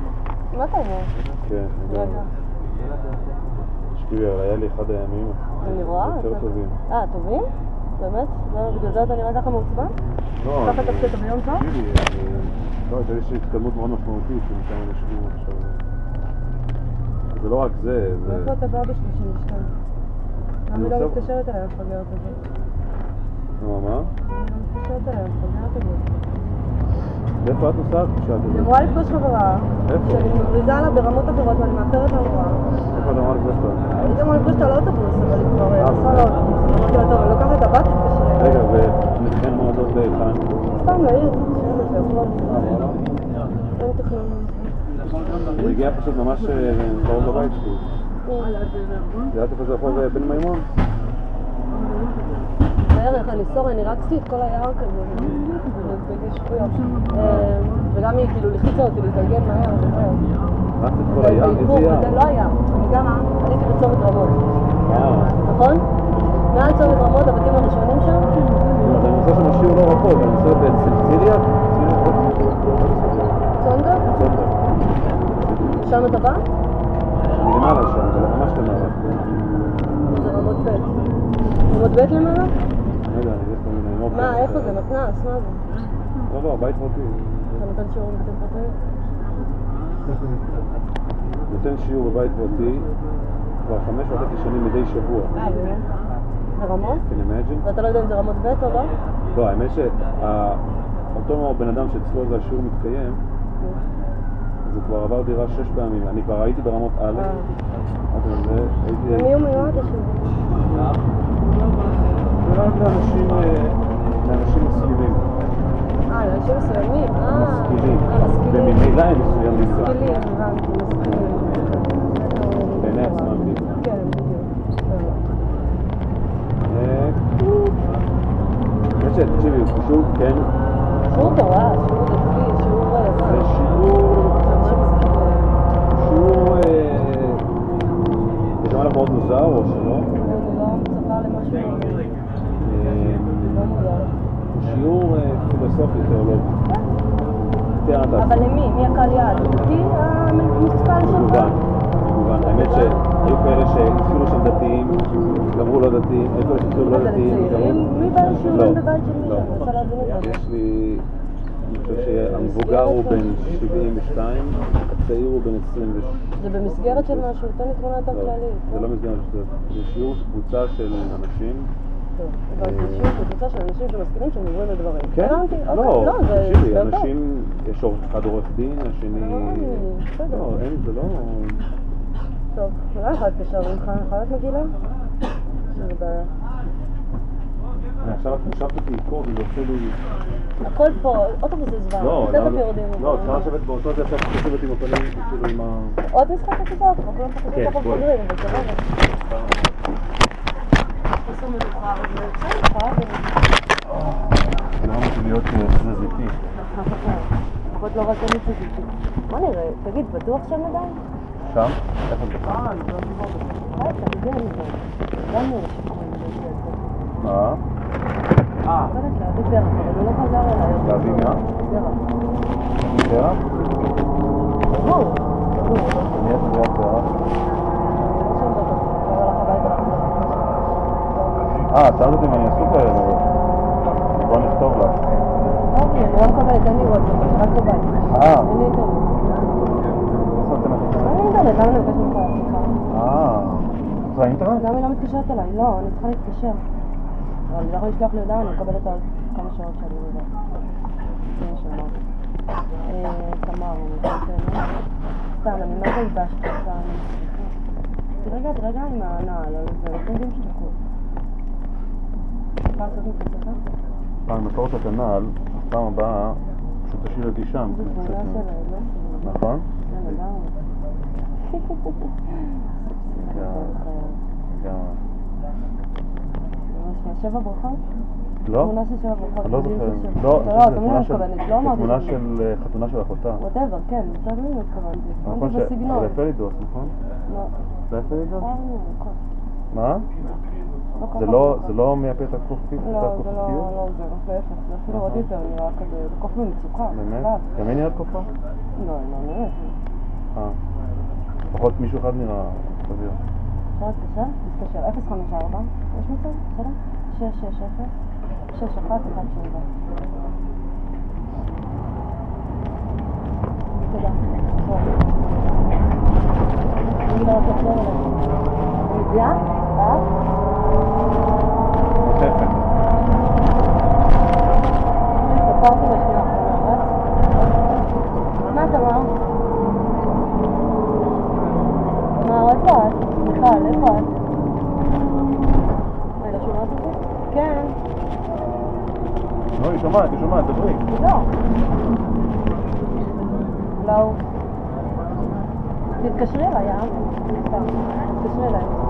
מה אתה אומר? כן, רגע. תשמעי, היה לי אחד הימים אני רואה יותר. טובים. אה, טובים? באמת? לא, בגלל זה אתה נראה ככה מעוצבן? לא, ככה אני- חושב ביום טוב? תקשיבי, לא, הייתה איזושהי התקדמות מאוד משמעותית שמשם אנשים עכשיו... זה לא רק זה, זה... מאיפה אתה בא ב-32? למה היא לא מתקשרת אליי המפגרת הזאת? איפה את נוסעת היא כזאת? אמורה לפגוש חברה, איפה? שאני מבריזה לה ברמות אחרות ואני מאחרת להמורה. איפה את אמרת לפגוש אותה? הייתי אמורה לפגוש אותה על האוטובוס, אבל היא כבר אה, נסעה לאוטובוס. אמרתי לה, טוב, אני לוקחת את הבת, אליי. רגע, ומתכנן מועדות לכאן? סתם לעיר, את יכול. אה, וואלה. אין תכנון. הוא הגיע פשוט ממש אה, קרוב לבית שלי. יודעת איפה זה רחוב אה, בן מימון? בערך, אני סורי, אני רצתי את כל היער כזה, שטויות. אה, וגם היא כאילו לחיצה אותי להתארגן מהר, וזהו. רצת כל היער? באיפור, איזה יער? זה לא היה. אני גם עליתי בצומת רמות, אה, נכון? מעל צומת רמות, הבתים הראשונים שם? אני נוסע שם שיעור לא רחוק, אני נוסע בציליה? צונדה? שם אתה בא? למעלה שם, זה ממש למעלה. זה רמות ב'. רמות ב' למעלה? לא יודע, אני יש כל מיני מוקר. מה, איפה זה? מתנ"ס? מה זה? לא, לא, בית פרטי. אתה נותן שיעורים בבתים פרטיים? נותן שיעור בבית פרטי כבר חמש וחצי שנים מדי שבוע. אה, באמת? זה רמות? can you imagine? ואתה לא יודע אם זה רמות ב' או לא? לא, האמת שאותו בן אדם שאצלו זה השיעור מתקיים, אז הוא כבר עבר דירה שש פעמים. אני כבר הייתי ברמות א', אה. זה, הייתי... למי הוא מיועד השיעור? זה רק לאנשים, אה, לאנשים משכילים. אה, לאנשים מסוימים? אה, משכילים. אה, משכילים. וממילא הם מסוימים. משכילים, הבנתי, משכילים. בעיני עצמם בדיוק. כן, בדיוק. אה, האמת שתקשיבי, הוא פשוט, כן, שיעור תורה, שיעור דתי, שיעור אה, זה יפה. שיעור, אנשים מסכימים. שיעור, אה, זה נשמע לך מאוד מוזר או שלא? אני לא מצפה למשהו אה, לא מודע. הוא שיעור אה, פילוסופי, תיאולוגי. אבל למי? מי הקהל יעד? דתי המוניציפלי שלך? מגוון, מגוון. האמת שהיו כאלה שהתחילו שם דתיים, גמרו לא דתיים, היו כאלה שהתחילו לא דתיים? מי בא לשיעורים לא, בבית של מי לא. שם? אני רוצה להבין את זה. יש לי, אני חושב שהמבוגר הוא בן 72, הצעיר הוא בן 26. זה במסגרת של משהו? תן לי תמונה יותר לא, כללית. זה לא מסגרת, זה זה שיעור של קבוצה של אנשים. קבוצה של אנשים שמסכימים שהם עוברים לדברים. כן, הבנתי, אוקיי, לא, לא, זה תקשיבי. אנשים, יש אחד עורך דין, השני... בסדר. לא, אין, זה לא... טוב, אולי אחד קשר ממך, יכול להיות מגעילה? שזה בעיה. עכשיו את חשבת אותי לקרוא וזה עושה לי... הכל פה, אוטובוס זה זוועה. לא, לא. לא, אפשר לשבת באותו זה, עכשיו לשבת עם הפנים, כאילו עם ה... עוד משחק עתידות, כבר כולם כן, ככה בואי. מפגרים, אבל סבבה. עשו מלוכה, אבל בסדר, חייב. זה לא מתאים להיות תזזיתי. לפחות לא רק אני ציפיתי. בוא נראה, תגיד, בטוח שם עדיין? שם? איפה זה? היי, תגיד לי זה. גם נראה שקוראים לזה. מה? עובדת להביא דרך, אבל הוא לא חזר אליי. להביא מה? דרך. פרח? ברור. ברור. אני איך זה הפרח? לא שם דבר. כבר הלך הביתה לחזור. אה, שאלת אותי אם אני עסוק הערב. בוא נכתוב לך. אוקיי, אני לא מקבלת, אין לי וואטסאפ, אני רק בבית. אה. אין לי אינטרנט. איפה אתם נכנסים? אין לי אינטרנט, למה אני מבקשת ממך סליחה? אה, זה האינטרנט? למה היא לא מתקשרת אליי? לא, אני צריכה להתקשר. אבל אני לא יכולה לשלוח לי הודעה, אני מקבלת עוד כמה שעות שאני. זה מה שאמרתי. אה, תמר, אני חושבת... סתם, אני מה זה ייבשתי סתם. תירגע, תירגע עם הנעל, על זה, אנחנו יודעים שתקעו. פעם בתור את הנעל, הפעם הבאה פשוט תשאיר אותי שם. נכון? כן, שבע ברכות? לא? תמונה של שבע ברכות. לא זוכר. לא, לא, תמונה של- מתכוונת, לא אמרתי תמונה שזה. של חתונה של אחותה. ווטאבר, כן, מה התכוונתי. נכון. זה פלידוס, נכון? לא, זה פלידוס? אה. מה? לא זה. לא, לא מייפה את הכוכבית? לא, זה לא, לא זה, להפך, זה אפילו עוד יותר נראה כזה, זה קוף במצוקה. באמת? גם היא נראית קופה? לא, לא נראית. אה. לפחות מישהו אחד נראה סביר. אפשר להתקשר? תתקשר, 054, יש מצב? בסדר? 660 6117 תודה. אגיד לה רק לחזור אליי. מגיעה? ואת? תכף. התפרתי בשנייה האחרונה? מה את אמרת? מה, איפה את? מיכל, איפה את? לא שומעת אותי? כן, נו, היא שומעת, היא שומעת, דברי. לא. לא. תתקשרי אליי, אה? תתקשרי אליי.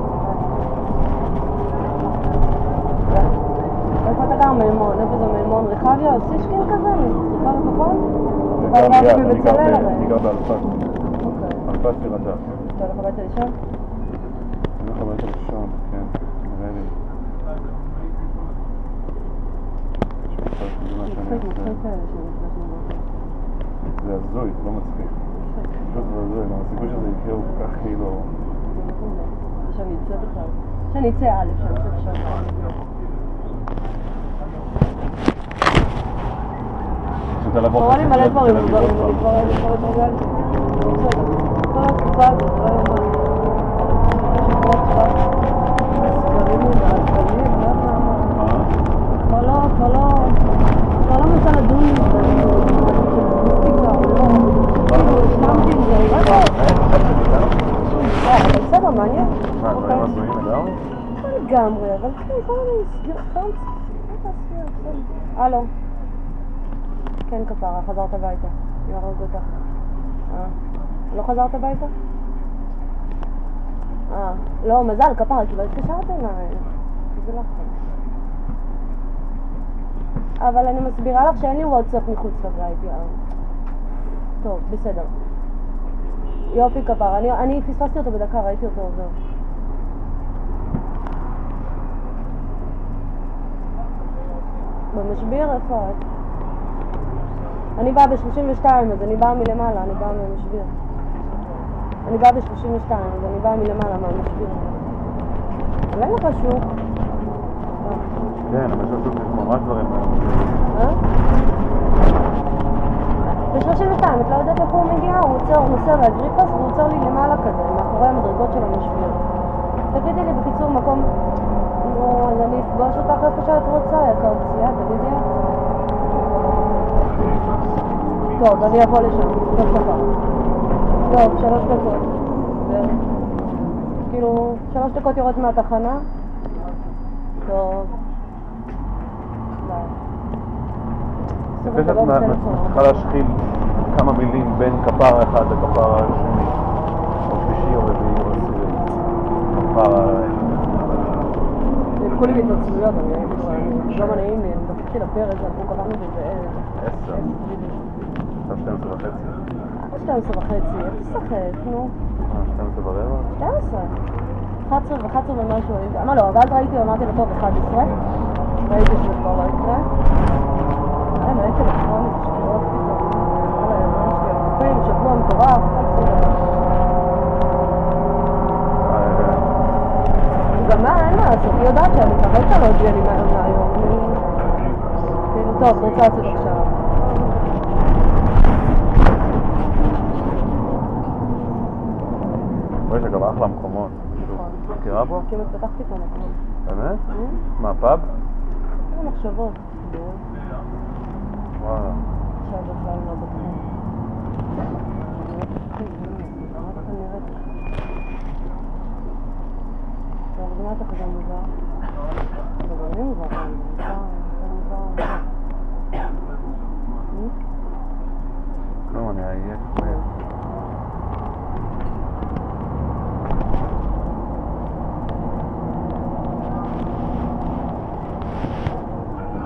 איפה אתה גר מימון? איפה זה מימון? רחביה? אוסישקין כזה? רחביה כחול? אני רחביה גר ליד, אני גר בבצלאל ב- הרי. אני גר באלפת. אוקיי. אלפת טירתה. אתה הולך הביתה לישון? אני הולך הביתה לישון, כן, נראה לי. יש מצב שזה מה שאני מצחיק, עושה. מצחיק כאלה שנפגשנו בבוקר. זה הזוי, לא מצחיק. פשוט זה הזוי, גם הסיכוי שזה יקרה הוא כל כך כאילו... שאני אצא בכלל. שאני אצא א', שאני אצא בשעה. פשוט על הבוקר. קורה לי מלא של דברים, תל אביב דברים, עוד אני פעם. כבר אני כבר התרגלתי. בסדר. כל התקופה הזאת, לא יאמן. שבועות רק סגרים לי והגלים, לא יודעת מה. מה? כבר לא, כבר לא, כבר לא מנסה לדון עם זה, מיסטיקה או לא. כאילו, השלמתי עם זה, אני לא יודעת. אה, אבל בסדר, מעניין. מה, אוקיי. דברים הזויים לגמרי? לא לגמרי, אבל כן, כל מיני סגירות. הלו. כן, כפרה, חזרת הביתה. יהרוג אותך. אה, לא חזרת הביתה? אה, לא, מזל, כפרה, כי לא התקשרת אליי. זה לחץ. אבל אני מסבירה לך שאין לי וואטסאפ מחוץ לבית, יאללה. טוב, בסדר. יופי כפרה, אני, אני פספסתי אותו בדקה, ראיתי אותו עובר. במשביר? איפה את? אני באה ב-32, אז אני באה מלמעלה, אני באה מהמשביר. אני באה ב-32, אז אני באה מלמעלה מהמשביר. אבל אין לך שוק. כן, אבל יש לעשות ממש דברים. אה? ב-32, את לא יודעת איפה הוא מגיע? הוא עוצר, הוא נוסע באגריפס והוא עוצר לי למעלה כזה, מאחורי המדרגות של המשביר. תגידי לי בקיצור מקום, נו, אז אני אפגוש אותך איפה שאת רוצה, יקרצייה, תגידי איפה. טוב, אני אבוא לשם, טוב ככה. טוב, שלוש דקות. כאילו, שלוש דקות יורד מהתחנה. טוב. יפה שאת מצליחה להשחיל כמה מילים בין כפרה אחד לכפרה השני, או שלישי או רביעי או עשירי. כפרה... כולי כאילו, אני- לא נעים לי, אני דפקתי לפרק, אנחנו קבענו בזה עשר. עכשיו 12 וחצי. 12 וחצי, איך תשחק, נו, 12 ורבע? 12. 11 ו-11 ומשהו, אני- מה לא, ואז ראיתי, אמרתי לו, טוב, 11. ראיתי שזה כבר לא יקרה. אה, מלא טלפונים, שטויות פתאום. וואלה, יאמן שלי, החופים, שבוע מטורף, חצי. גם מה, אין מה לעשות, היא יודעת שאני מקווה שאתה לא מהיום כאילו, טוב, רוצה לצאת עכשיו. יש לה גם אחלה מקומות. נכון. מכירה פה? כמעט פתחתי את המקום. באמת? אה? מה, פאב? אין מחשבות. נו, וואלה. עכשיו בכלל לא בתחום. איך אני נראית? טוב, אז מה אתה כזה מוזר? אבל אני מוזר, אני מוזר, אני מוזר. אה? כלום, אני עייף. עייף.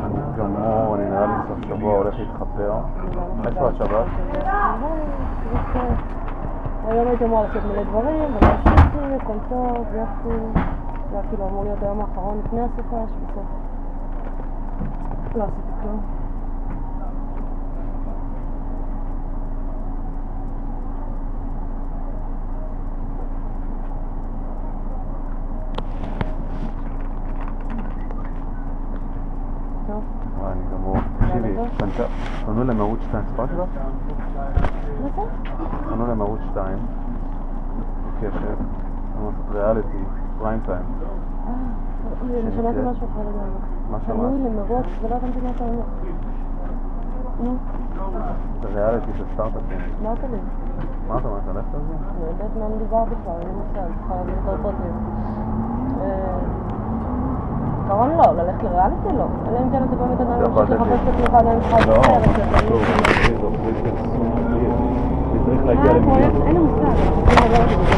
אני גמור, אני נראה לי סוף שבוע הולך להתחפר. איפה את שבת? היום הייתי אמורה לעשות מלא דברים, עשיתי, הכל טוב, יופי. זה היה כאילו אמור להיות היום האחרון לפני הסופה, שבסוף לא עשיתי כלום. פנו להם ערוץ 2, סיפרתי לך? פנו להם ערוץ 2. קשת, אמרו לעשות ריאליטי, פריים טיים. אה, שמעתי משהו אחר לגמרי. מה פנו שמעת? לי מראש ולא הבנתי מה אתה אומר. נו, זה ריאליטי של סטארט-אפים. אמרת לי. מה אתה אומר, אתה הולכת על זה? אני יודעת מה מדובר בכלל, אין לי מושג, צריכה להבין יותר פרטים. אה, בעיקרון לא, ללכת לריאליטי לא. אלא אם כן אתה באמת עדיין אתה ממשיך לחפש את עצמך עדיין לא, מה שאתה שחשוב, לא- אני צריך להגיע אה. פרויקט, אין לי מושג.